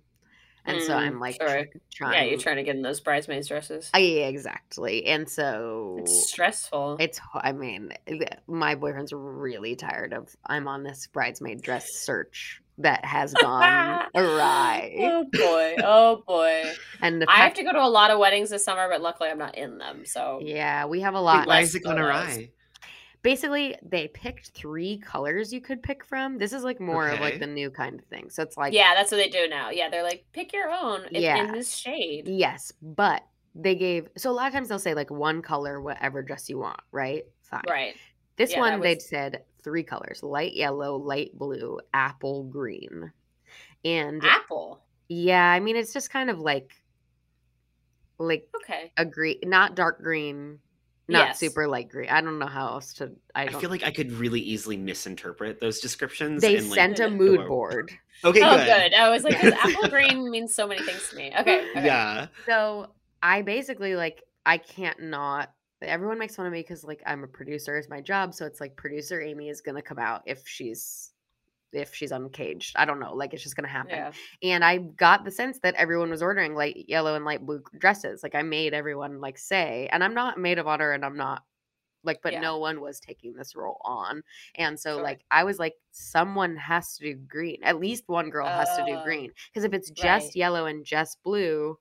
and so Mm, i'm like sure. tr- trying Yeah, you're trying to get in those bridesmaids dresses. Uh, yeah, exactly and so It's stressful. It's, I mean, my boyfriend's really tired of. I'm on this bridesmaid dress search that has gone (laughs) awry, Oh boy. Oh boy. (laughs) and the I have to go to a lot of weddings this summer, but luckily I'm not in them. So Yeah, we have a lot. why is it going awry? Basically, they picked three colors you could pick from. This is like more of like the new kind of thing. So it's like, yeah, that's what they do now. Yeah, they're like, pick your own in, Yeah. in this shade. yes, but they gave. So a lot of times they'll say like one color, whatever dress you want, right? Fine. Right. This Yeah, one that they said three colors: light yellow, light blue, apple green, and Apple. Yeah, I mean it's just kind of like like Okay. a green, not dark green, not Yes. super light green. I don't know how else to. I I don't. feel like I could really easily misinterpret those descriptions. they and, like, sent a mood or- board. Okay, oh, good. good. I was like, 'cause apple (laughs) green means so many things to me. Okay. (laughs) okay. Yeah. So I basically like I can't not. Everyone makes fun of me because like I'm a producer, it's my job. So it's like producer Amy is gonna come out if she's if she's uncaged. I don't know. Like it's just gonna happen. Yeah. and I got the sense that everyone was ordering light yellow and light blue dresses. Like I made everyone like say, and I'm not maid of honor, and I'm not like, but Yeah. no one was taking this role on, and so Sure. like I was like, someone has to do green. At least one girl has to do Oh, green because if it's just right. yellow and just blue,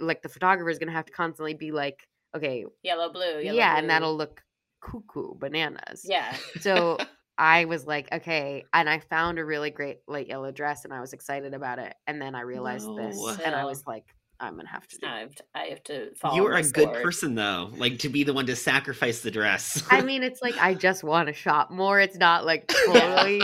like the photographer is gonna have to constantly be like, okay, Yellow, blue. Yellow, yeah, and that'll look cuckoo bananas. Yeah. So I was like, okay, and I found a really great light yellow dress, and I was excited about it. And then I realized this, No. and I was like, I'm gonna have to do. I it. have to, I have to follow. You are my a good sword. person, though. Like to be the one to sacrifice the dress. I mean, it's like I just want to shop more. It's not like (laughs) totally.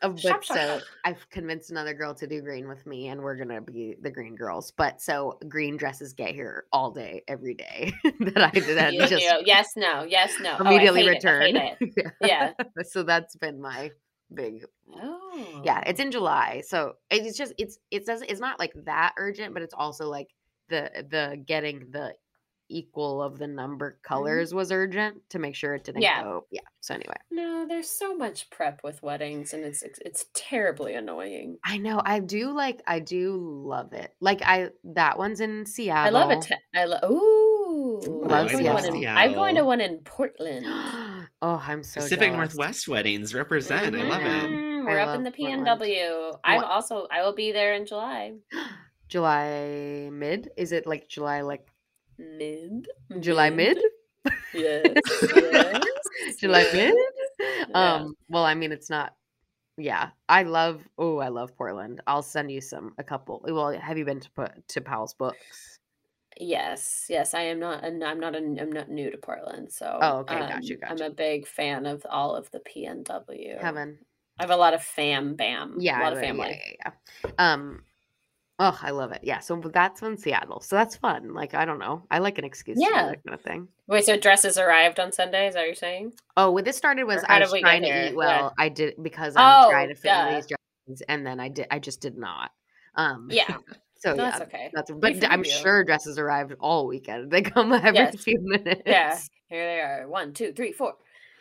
But Shop, so shop. I've convinced another girl to do green with me, and we're gonna be the green girls. But so green dresses get here all day, every day. (laughs) that I did that You- just you yes, no, yes, no. Oh, immediately I return. it. (laughs) Yeah. (laughs) so that's been my big Oh. yeah it's oh. in july so it's just it's it doesn't it's not like that urgent but it's also like the the getting the equal of the number colors was urgent to make sure it didn't Yeah. go yeah so anyway No, there's so much prep with weddings, and it's it's, it's terribly annoying. i know i do like i do love it like i that one's in Seattle. I love it. I love. Ooh, Love I'm going, to one in, Seattle. I'm going to one in Portland. (gasps) oh i'm so Pacific jealous. Northwest weddings represent. I love it. Mhm, We're I up in love the Portland. PNW. I'm What- also. I will be there in July. (gasps) july mid is it like july like Mid. july mid Yes. yes. (laughs) july yes. mid Yeah. um well i mean it's not yeah, I love. Oh, I love Portland. I'll send you some a couple. Well, have you been to put to Powell's Books? Yes, yes, I am not. and I'm not. A, I'm not new to Portland, so. Oh, okay, um, got I'm a big fan of all of the PNW. Heaven. I have a lot of fam bam. Yeah, a lot of family. Yeah, yeah, yeah. Um, oh, I love it. Yeah, so that's in Seattle, so that's fun. Like, I don't know, I like an excuse. Yeah. that kind of thing. Wait, so dresses arrived on Sunday? Is that what you're saying? Oh, what this started was I was trying to here? eat Yeah. well. I did because I'm Oh, trying to fit duh. these dresses, and then I did. I just did not. Um, Yeah, (laughs) So no, yeah, that's okay. that's. But I'm you. sure dresses arrived all weekend. (laughs) They come every Yes. few minutes. Yeah, here they are. One, two, three, four.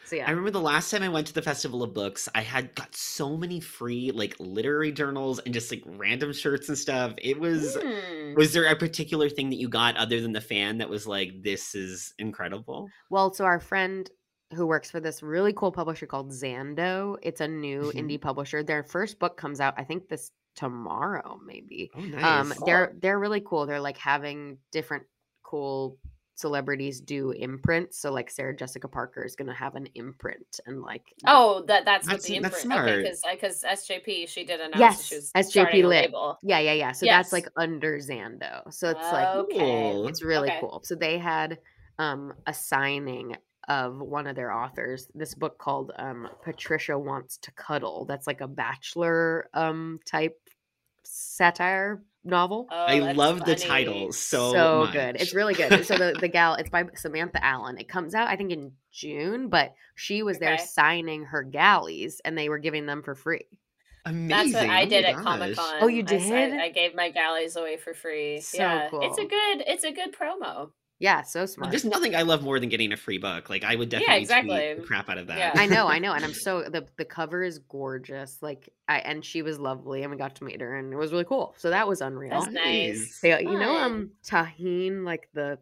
So yeah. I remember the last time I went to the Festival of Books, I had got so many free like literary journals and just like random shirts and stuff. It was Hmm. was there a particular thing that you got other than the fan that was like this is incredible? Well, so our friend who works for this really cool publisher called Zando, it's a new Mhm. indie publisher. Their first book comes out, I think this tomorrow, maybe. Oh nice. Um, they're they're really cool. They're like having different cool celebrities do imprints. So like Sarah Jessica Parker is gonna have an imprint and like Oh, that that's, That's- what the imprint. Okay, because because SJP she did announce Yes, she was SJP lit. label. yeah, yeah, yeah. So that's like under Zando. So it's like okay. It's really Okay. cool. So they had um a signing of one of their authors, this book called um Patricia Wants to Cuddle. That's like a bachelor um type satire novel. Oh, I that's love the title so, much. good. It's really good. So the, the (laughs) gal, it's by Samantha Allen. It comes out, I think, in June, but she was there signing her galleys and they were giving them for free. amazing. That's what I Oh did at. Comic Con. Oh, you I s- I, did? I gave my galleys away for free. So yeah, it's a good. It's a good promo. Yeah, so smart. There's nothing I love more than getting a free book. Like I would definitely tweet exactly. the crap out of that. Yeah. I know, I (laughs) know, and I'm so the the cover is gorgeous. Like, I and she was lovely, and we got to meet her, and it was really cool. So that was unreal. That's nice. Hey, you know, Fun. um, Tajín, like the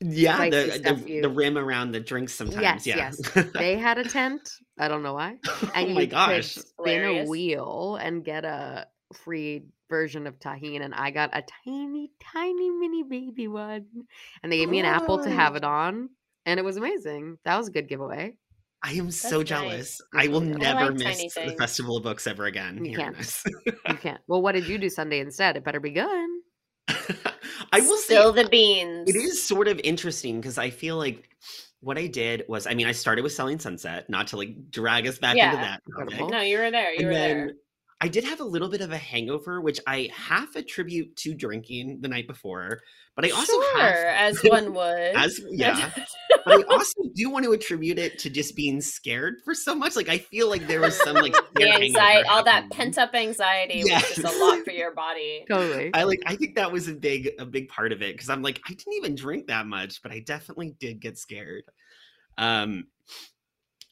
Yeah, the, the, you- the rim around the drinks sometimes. Yes, yeah. (laughs) they had a tent. I don't know why. (laughs) oh and my you gosh. could spin a wheel and get a free version of Tajín and i got a tiny tiny mini baby one and they gave me an apple to oh. have Oh. it on and it was amazing that was a good giveaway I am so That's nice. jealous. That's I will really good. never like miss the. Festival of Books ever again. You can't. this. you (laughs) can't well what did you do sunday instead it better be good I will say the beans. it is sort of interesting because I feel like what I did was, I mean, I started with Selling Sunset, not to like drag us back into that. Topic. No, you were there. You And were then there. I did have a little bit of a hangover, which I half attribute to drinking the night before, but I also sure, have, as (laughs) one would. as yeah, but I (laughs) also do want to attribute it to just being scared for so much. Like I feel like there was some like the anxiety, all that pent up anxiety was just a lot for your body. totally I like I think that was a big a big part of it because I'm like I didn't even drink that much, but I definitely did get scared. Um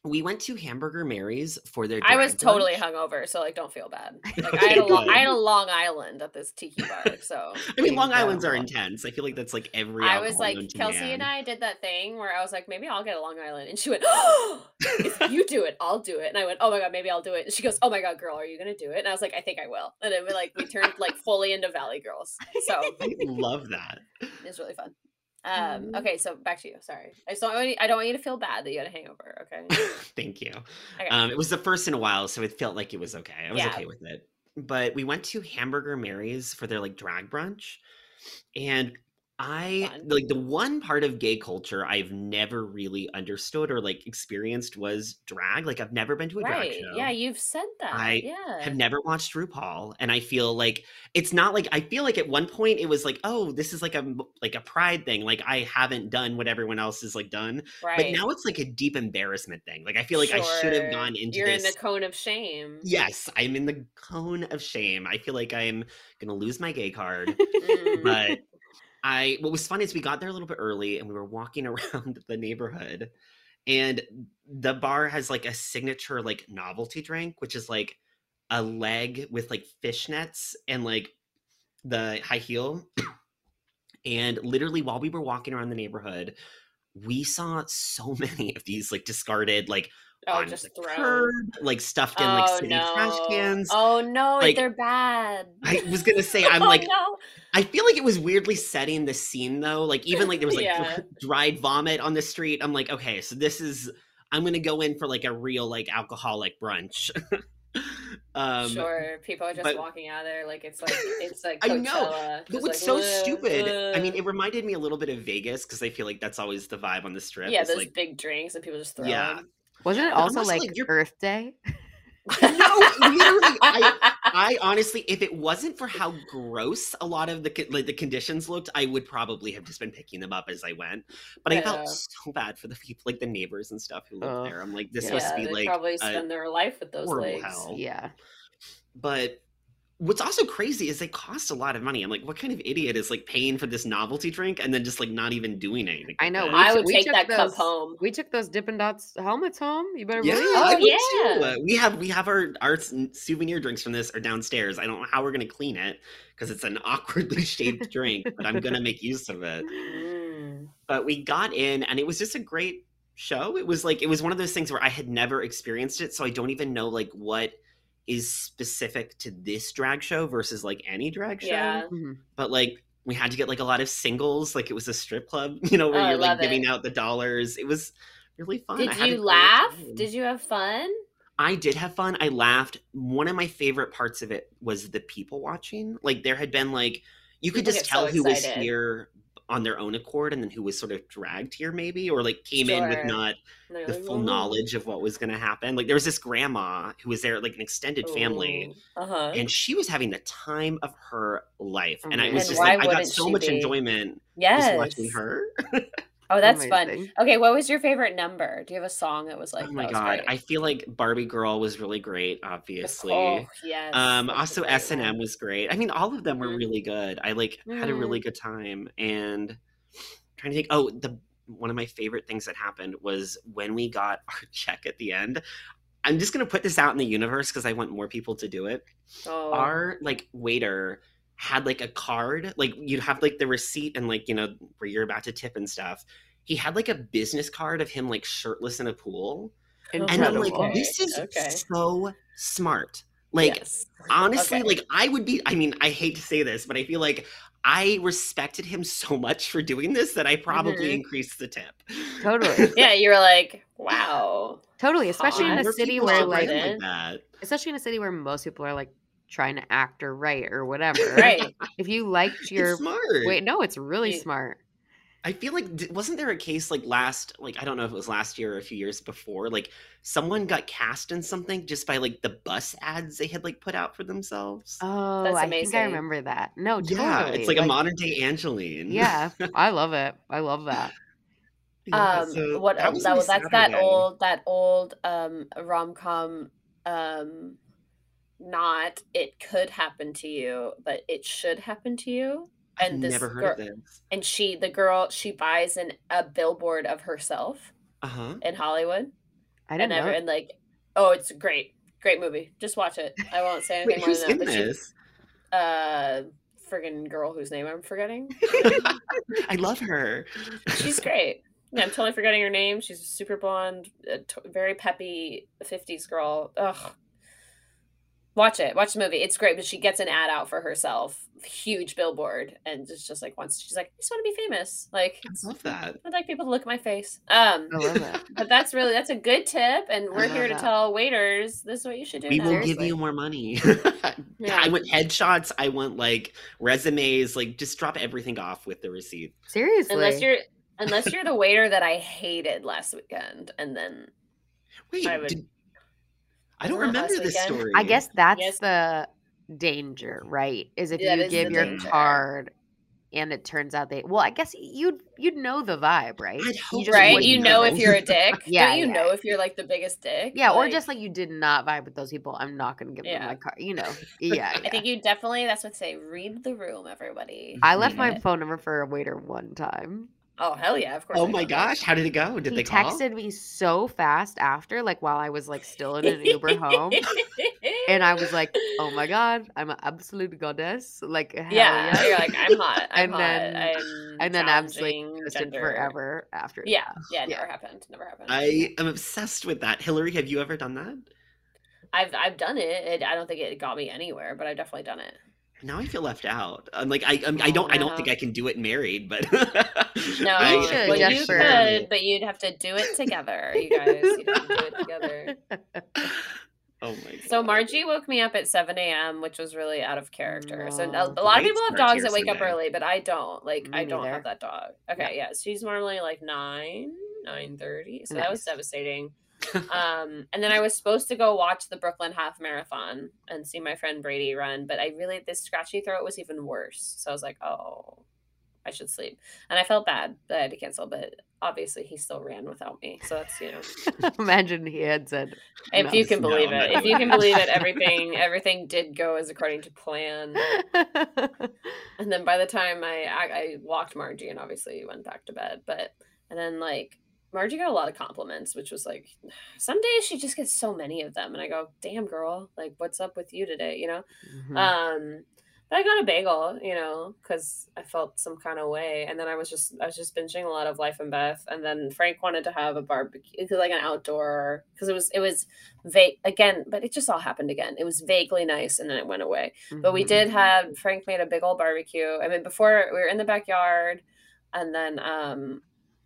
we went to Hamburger Mary's for their I was drag totally hungover, so like, don't feel bad. (laughs) Like, I had a. I had a Long Island at this tiki bar, (laughs) so I mean Long Islands are intense. I feel like that's like every I was like, Kelsey and I did that thing where I was like, maybe I'll get a Long Island, and she went, oh, if (laughs) you do it, I'll do it, and I went, oh my god, maybe I'll do it, and she goes, oh my god, girl, are you gonna do it? And I was like, I think I will, and then we like we turned like fully into Valley Girls, so I love that. it's really fun. Um, Mhm. okay, so back to you. Sorry, I just don't. Want you, I don't want you to feel bad that you had a hangover. Okay. (laughs) Thank you. Okay. Um, it was the first in a while, so it felt like it was okay. I was Yeah. okay with it. But we went to Hamburger Mary's for their like drag brunch, and I Fun. like the one part of gay culture I've never really understood or like experienced was drag. Like I've never been to a drag show. Yeah, you've said that. I yeah. have never watched RuPaul, and I feel like it's not like I feel like at one point it was like, oh, this is like a like a pride thing. Like I haven't done what everyone else has like done, right. but now it's like a deep embarrassment thing. Like I feel like I should have gone into You're this. in the cone of shame. Yes, I'm in the cone of shame. I feel like I'm gonna lose my gay card. (laughs) Mm. but I what was fun is we got there a little bit early and we were walking (laughs) around the neighborhood and the bar has like a signature like novelty drink, which is like a leg with like fishnets and like the high heel. (coughs) And literally while we were walking around the neighborhood, we saw so (laughs) many of these like discarded like oh, on just the curb, like stuffed in like oh city no. trash cans. Oh no, Like, they're bad. I was gonna say, (laughs) I'm oh, like, no. I feel like it was weirdly setting the scene though. Like even like there was like Yeah. (laughs) dried vomit on the street. I'm like, okay, so this is I'm gonna go in for like a real like alcoholic brunch. Um, sure, people are just but- walking out of there like it's like (laughs) it's like I Coachella. know, But just what's like, so "Whoa, stupid? I mean, it reminded me a little bit of Vegas because I feel like that's always the vibe on the strip. yeah, is, those like, big drinks and people just throw Yeah. Wasn't it also also like, like, you're- Earth Day? no, literally, I, I honestly, if it wasn't for how gross a lot of the like the conditions looked, I would probably have just been picking them up as I went. But I felt so bad for the people, like the neighbors and stuff who lived Ugh. there. I'm like, this Yeah, must yeah, be they like probably spend their life with those horrible legs. hell. Yeah. But what's also crazy is they cost a lot of money. I'm like, what kind of idiot is like paying for this novelty drink and then just like not even doing anything? I know, it? we I took- would we take took that cup those- home. We took those Dippin' Dots helmets home. You better Yeah, believe. I Oh, yeah. too. We have we have our our souvenir drinks from this are downstairs. I don't know how we're gonna clean it because it's an (laughs) awkwardly shaped drink, but I'm gonna make use of it. Mm. But we got in, and it was just a great show. It was like it was one of those things where I had never experienced it, so I don't even know like what is specific to this drag show versus like any drag show. Yeah. Mhm. But like we had to get like a lot of singles, like it was a strip club, (laughs) you know, where Oh, you're like giving it. out the dollars. It was really fun. Did had a you laugh? Did you have fun? I did have fun. I laughed. One of my favorite parts of it was the people watching. Like there had been like you could People just get so tell who was here on their own accord and then who was sort of dragged here maybe or like came in with not the like, full "Ooh." knowledge of what was going to happen. Like there was this grandma who was there like an extended family Uh huh. and she was having the time of her life. And I And was just like i got so much be? enjoyment Yes. just watching her. (laughs) Oh, that's fun. Okay, what was your favorite number? Do you have a song that was like? oh my god. I feel like Barbie Girl was really great obviously. Oh, yes. Um, also S and M was great. I mean, all of them were Mhm. really good. I like had a really good time. And trying to think, oh, the one of my favorite things that happened was when we got (laughs) our check at the end. I'm just gonna put this out in the universe because I want more people to do it. Oh. Our like waiter had like a card, like you'd have like the receipt and like you know where you're about to tip and stuff. He had like a business card of him like shirtless in a pool, and I'm like, Incredible. this is Okay. so smart. Like Yes. honestly Okay. like i would be i mean i hate to say this but i feel like i respected him so much for doing this that i probably Mhm. increased the tip Totally. (laughs) Yeah, you were like, wow. Totally. Especially in a city where should like that especially in a city where most people are like trying to act or write or whatever. Right. (laughs) If you liked your it's smart wait, no, it's really You- smart. i feel like wasn't there a case like last like i don't know if it was last year or a few years before like someone got cast in something just by like the bus ads they had like put out for themselves Oh, That's I think I remember that. No, totally. yeah it's like, a modern day Angelyne Yeah, (laughs) I love it. I love that. Yeah, um so what that that was that my was that old that old um rom-com um not it could happen to you but it should happen to you I've and this never heard girl of this. and she the girl she buys an a billboard of herself uh-huh. in hollywood I didn't and know. and like oh it's great great movie. Just watch it. I won't say anything wait more who's than in that but she this? uh friggin' girl whose name i'm forgetting. (laughs) I love her. She's (laughs) great. Yeah, i'm totally forgetting her name. She's a super blonde t- very peppy 50s girl. Ugh watch it watch the movie it's great but she gets an ad out for herself huge billboard and it's just like once she's like i just want to be famous like i love that i'd like people to look at my face um I love it. (laughs) but that's really that's a good tip and we're here to that. tell waiters this is what you should do we now. will give Seriously. you more money. (laughs) Yeah. I want headshots. I want like resumes. Like just drop everything off with the receipt. Seriously. unless you're unless you're the waiter that i hated last weekend and then Wait, I would- did, I don't remember this weekend? story. I guess that's Yes. the danger, right? Is if That you give your danger. card and it turns out they well, I guess you'd you'd know the vibe, right? I'd hope just right you know if you're a (laughs) dick Yeah, don't you yeah. know if you're like the biggest dick Yeah, or just like you did not vibe with those people. I'm not gonna give them my card. You know. (laughs) Yeah. i think you definitely that's what they say read the room everybody I left my it. phone number for a waiter one time. Oh hell yeah of course Oh I my know that. gosh, how did it go? Did he they call? texted me so fast after, like while I was like still in an Uber home. And I was like, oh my god, I'm an absolute goddess. Like hell yeah, yeah. you're like i'm hot (laughs) i'm And hot then- I'm and then absolutely challenging ghosted forever after. yeah yeah Yeah. never happened never happened I am obsessed with that. Hilary, have you ever done that? i've i've done it. it i don't think it got me anywhere but i've definitely done it Now I feel left out. I'm like I I'm, I don't I don't think I can do it married, but (laughs) no I, You should, well, you could but you'd have to do it together you guys you'd have to do it together (laughs) Oh my god. So Margie woke me up at 7 a.m., which was really out of character. So a, a lot of people have dogs that wake up early, but I don't. Like Me I don't neither. have that dog. Okay, yeah. she's normally like nine, nine thirty. So that was devastating. (laughs) um, and then I was supposed to go watch the Brooklyn Half Marathon and see my friend Brady run, but I really this scratchy throat was even worse. So I was like, oh, I should sleep, and I felt bad that I had to cancel. But obviously, he still ran without me. So that's you know (laughs) Imagine he had said, if No. you can believe no. it if you can believe it (laughs) everything everything did go as according to plan and then by the time I, I i walked margie and obviously went back to bed but and then like margie got a lot of compliments which was like (sighs) some days she just gets so many of them and i go damn girl like what's up with you today you know Mhm. um but I got a bagel, you know, because I felt some kind of way, and then I was just I was just binging a lot of Life and Beth, and then Frank wanted to have a barbecue, like an outdoor, because it was it was vague again, but it just all happened again. It was vaguely nice, and then it went away. But we Mhm. did have Frank made a big old barbecue. I mean, before we were in the backyard, and then um,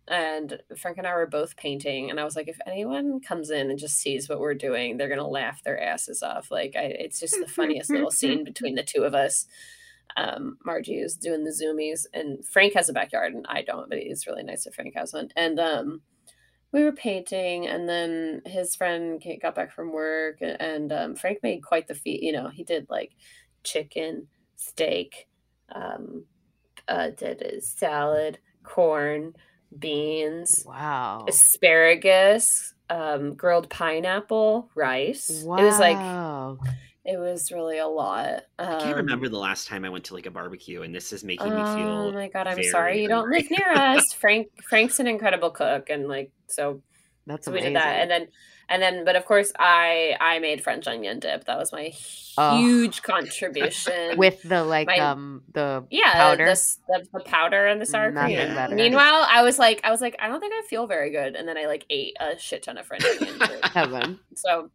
and Frank and I were both painting, and I was like, if anyone comes in and just sees what we're doing, they're gonna laugh their asses off. Like, I, it's just the funniest little scene between the two of us. Um, Margie is doing the zoomies, and Frank has a backyard, and I don't, but it's really nice that Frank has one. And um, we were painting, and then his friend got back from work, and um, Frank made quite the feat. You know, he did like chicken, steak, um, uh, did salad, corn, beans, Wow. asparagus, um, grilled pineapple, rice. Wow. It was like it was really a lot. Um, I can't remember the last time I went to like a barbecue, and this is making me feel. Oh my god, I'm sorry you don't live (laughs) near us. Frank Frank's an incredible cook, and like so That's so we did that, and then and then but of course I I made French onion dip. That was my Oh. huge contribution with the like my- um the yeah powder. The, the, the powder and the sour Nothing cream. better. Meanwhile, I was like I was like I don't think I feel very good, and then I like ate a shit ton of French onion (laughs) dip. heaven. So,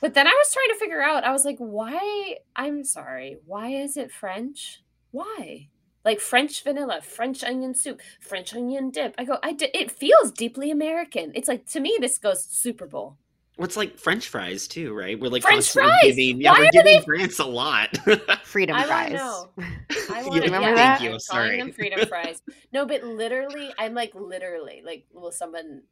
but then I was trying to figure out, I was like, why? I'm sorry. Why is it French? Why? Like French vanilla, French onion soup, French onion dip. I go, I did, it feels deeply American. It's like, to me, this goes Super Bowl. Well, it's like French fries too, right? We're like French fries! Giving, yeah, Why we're are giving they- France a lot. (laughs) Freedom I fries. know. (laughs) I want to remember yeah, that? Thank you, I'm sorry. them freedom (laughs) fries. No, but literally, I'm like, literally, like, will someone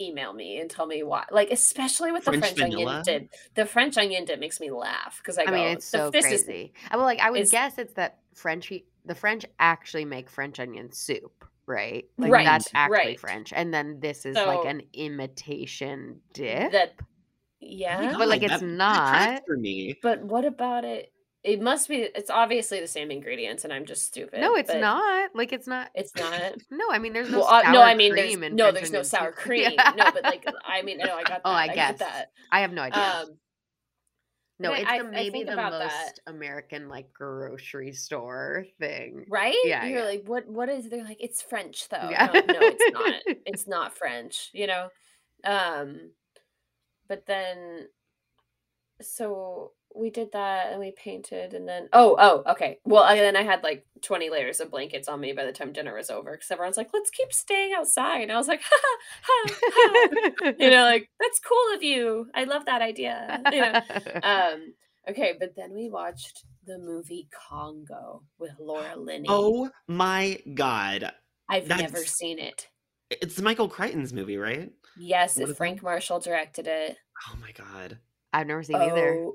email me and tell me why? Like, especially with the French French vanilla? onion dip. The French onion dip makes me laugh because I I go, mean, it's "The- so this is crazy. I well, like I would is- guess it's that French. The French actually make French onion soup, right? Like Right, that's actually right. French, and then this is like an imitation dip. that Oh yeah But, like, God, it's that- that not. for me. but what about it it must be it's obviously the same ingredients and i'm just stupid no, it's not. Like it's not. it's not (laughs) No, I mean there's no well uh, sour no i mean there's cream in no French there's no onion sour soup. (laughs) cream Yeah. no but like i mean no i got that Oh, I i, guess. got that I have no idea. um no, it's I- the maybe the most that. American like grocery store thing. right Yeah, you're yeah. like what what is they're like it's french though Yeah. no, no it's not (laughs) it's not french you know um but then so we did that and we painted and then oh oh okay. Well and then i had like 20 layers of blankets on me by the time dinner was over because everyone's like let's keep staying outside. And i was like ha ha ha, ha. you know like that's cool of you. I love that idea. You know? (laughs) Um okay but then we watched the movie congo with laura linney. Oh my god, i've never seen it. It's Michael Crichton's movie, right? yes What is frank marshall directed it. Oh my god. I've never seen either.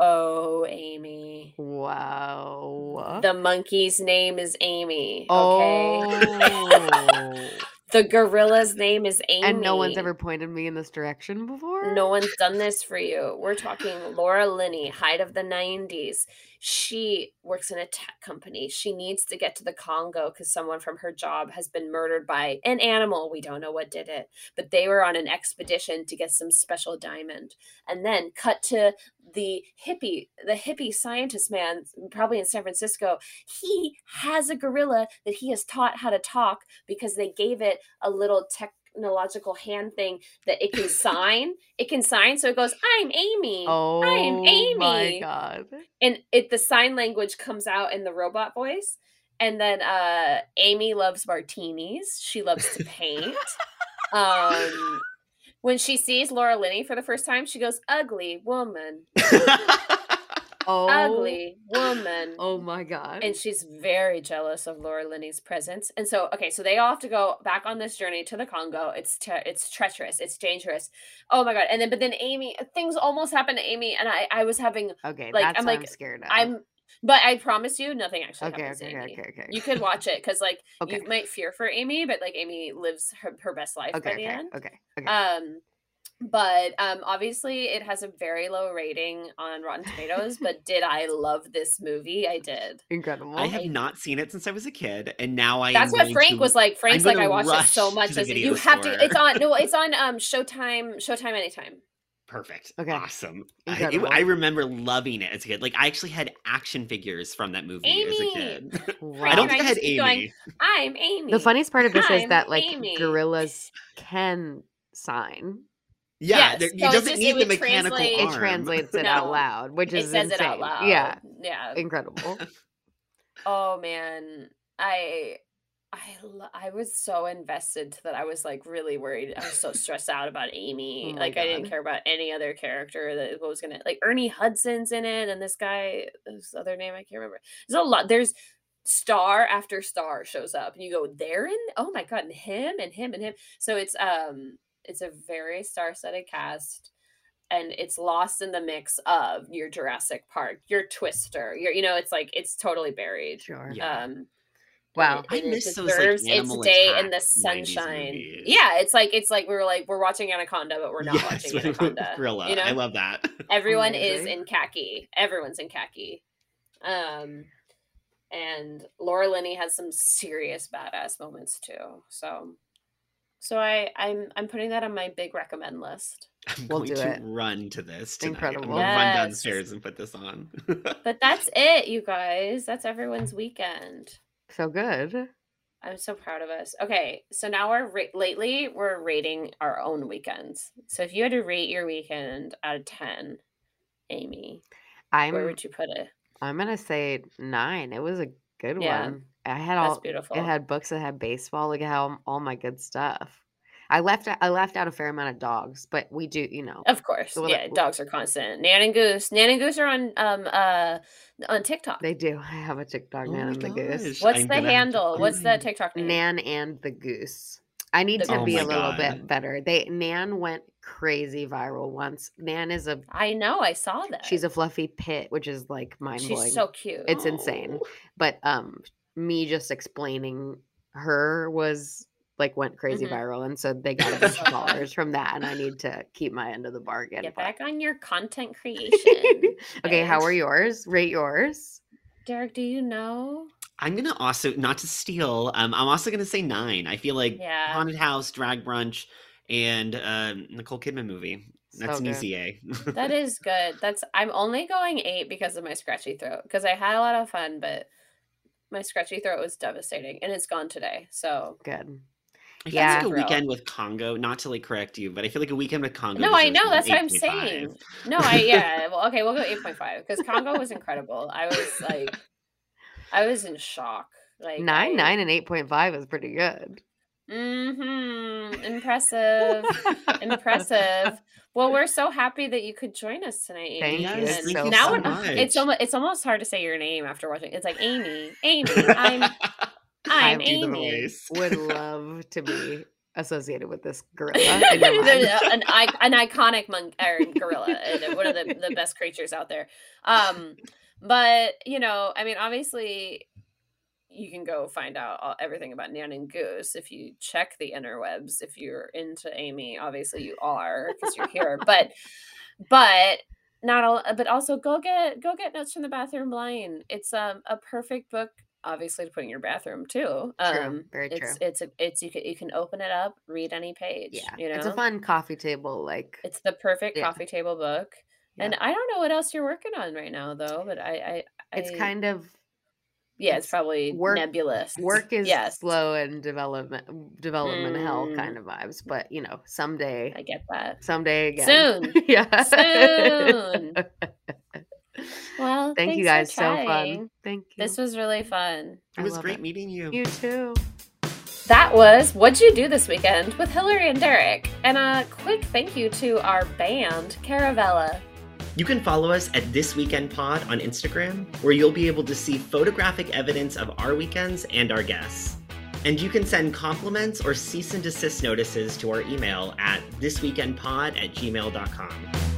Oh, amy Wow. the monkey's name is amy okay Oh. (laughs) the gorilla's name is amy and no one's ever pointed me in this direction before. No one's done this for you. We're talking Laura Linney, height of the 90s. She works in a tech company. She needs to get to the Congo because someone from her job has been murdered by an animal. We don't know what did it, but they were on an expedition to get some special diamond. And then cut to the hippie, the hippie scientist man, probably in San Francisco. He has a gorilla that he has taught how to talk because they gave it a little technological hand thing that it can (laughs) sign. It can sign, so it goes, "I'm Amy." Oh I'm Amy. my god. and it the sign language comes out in the robot voice. And then uh Amy loves martinis. She loves to paint. (laughs) um when she sees Laura Linney for the first time, she goes, "Ugly woman, (laughs) Oh, ugly woman." Oh my god. and she's very jealous of Laura Linney's presence. And so, okay, so they all have to go back on this journey to the Congo. It's te- it's treacherous, it's dangerous. Oh my god! And then, but then Amy, things almost happened to Amy, and I I was having okay, like, that's I'm what I'm like, scared of. I'm, but I promise you, nothing actually okay, happens okay, to Amy. okay, okay. okay. You could watch it because like (laughs) Okay. you might fear for Amy, but like Amy lives her, her best life okay, by the okay, end. okay, okay. Um, but um, obviously it has a very low rating on Rotten Tomatoes. (laughs) but did I love this movie? I did. Incredible. I have not seen it since I was a kid, and now I. That's am what Frank to- was like. Frank's like, I watched it so much. the As video you have to. It's on. No, it's on. Um, Showtime. Showtime anytime. Perfect. Okay. Awesome. I, it- I remember loving it as a kid. Like I actually had action figures from that movie as a Amy! kid. (laughs) I don't Can think I I had Amy. going? I'm Amy. The funniest part of this is I'm that like Amy. gorillas can sign. Yeah, Yes, there, so it doesn't just- need it the mechanical translate- It translates it No. out loud, which It is says insane. it out loud. Yeah, Yeah. incredible. (laughs) Oh man, I. I, lo- I was so invested that I was like really worried. I was so stressed out about Amy. Oh my like I didn't God. care about any other character that was gonna like Ernie Hudson's in it, and this guy, his other name I can't remember. There's a lot. There's star after star shows up, and you go, they're in. Oh my god, and him and him and him. So it's um, it's a very star-studded cast. And it's lost in the mix of your Jurassic Park, your Twister, your you know, it's like it's totally buried. Sure. Yeah. Um, Wow. I miss those, like, deserves its day in the sunshine. Yeah, it's like it's like we were like we're watching Anaconda, but we're not yes, watching with- with Anaconda. Gorilla. You know, I love that. everyone is in khaki. Everyone's in khaki. Um, and Laura Linney has some serious badass moments too. So, so I I'm I'm putting that on my big recommend list. I'm We'll going do to it. run to this tonight. Incredible. I'm gonna run downstairs and put this on. (laughs) But that's it, you guys. That's everyone's weekend. So good. I'm so proud of us. Okay, so now we're ra- lately we're rating our own weekends. So if you had to rate your weekend out of ten, Amy, where I'm would you put it? I'm gonna say nine. It was a good Yeah. one. I had That's all beautiful. it had books that had baseball. Look at how all my good stuff. I left I left out a fair amount of dogs, but we do, you know. Of course, Well, yeah. that- Dogs are constant. Nan and Goose. Nan and Goose are on um uh on TikTok. They do. (laughs) I have a TikTok Oh Nan my and the Goose. What's I'm the gonna have to handle? What's the TikTok name? Nan and the Goose. I need The to Oh be my a little God. bit better. They Nan went crazy viral once. Nan is a I know. I saw that. she's a fluffy pit, which is like mind blowing. she's so cute. it's insane. But um me just explaining her was like went crazy Mhm. viral and so they got a bunch of (laughs) followers from that and I need to keep my end of the bargain. Get but- back on your content creation. (laughs) okay, how are yours? Rate yours. Derek, do you know? I'm gonna also not to steal. Um, I'm also gonna say nine. I feel like Yeah. haunted house, drag brunch, and um, Nicole Kidman movie. That's So an easy A. That is good. That's I'm only going eight because of my scratchy throat. Because I had a lot of fun, but my scratchy throat was devastating, and it's gone today. So Good. I feel Yeah. like a Thrill. weekend with Congo. Not to like correct you, but I feel like a weekend with Congo. no, I know an that's what I'm 8.5. saying. No, I yeah. (laughs) Well, okay, we'll go eight point five because Congo was incredible. I was like, I was in shock. Like Nine, I, nine, and eight point five is pretty good. Mm-hmm. Impressive. Impressive. (laughs) Well, we're so happy that you could join us tonight. Thank Amy, you. Yes, and thank so you now so it- much. it's almost it's almost hard to say your name after watching. It's like Amy, Amy. I'm (laughs) I'm Amy. Would (laughs) love to be associated with this gorilla. (laughs) in your There's mind. a- an, (laughs) an iconic monk or gorilla, one of the, the best creatures out there. Um, but you know, I mean, obviously, you can go find out all, everything about Nan and Goose if you check the interwebs. If you're into Amy, obviously you are because you're here. but but not all. But also go get go get Notes from the Bathroom Line. It's um a perfect book. Obviously, to put in your bathroom too. True, Um, very it's, true. It's a, it's you can you can open it up, read any page. Yeah, you know, it's a fun coffee table. Like it's the perfect Yeah. coffee table book. And I don't know what else you're working on right now, though. But I, I, I it's kind of yeah, it's, it's probably work- nebulous. (laughs) work is yes, slow and development development hell Mm. kind of vibes. But you know, someday, I get that. someday again. Soon. (laughs) yeah. Soon. (laughs) Well, Thank you guys. So fun. Thank you. This was really fun. It was great it. meeting you. you too. That was What'd You Do This Weekend with Hilary and Derek. And a quick thank you to our band, Caravella. You can follow us at This Weekend Pod on Instagram, where you'll be able to see photographic evidence of our weekends and our guests. And you can send compliments or cease and desist notices to our email at thisweekendpod at gmail.com.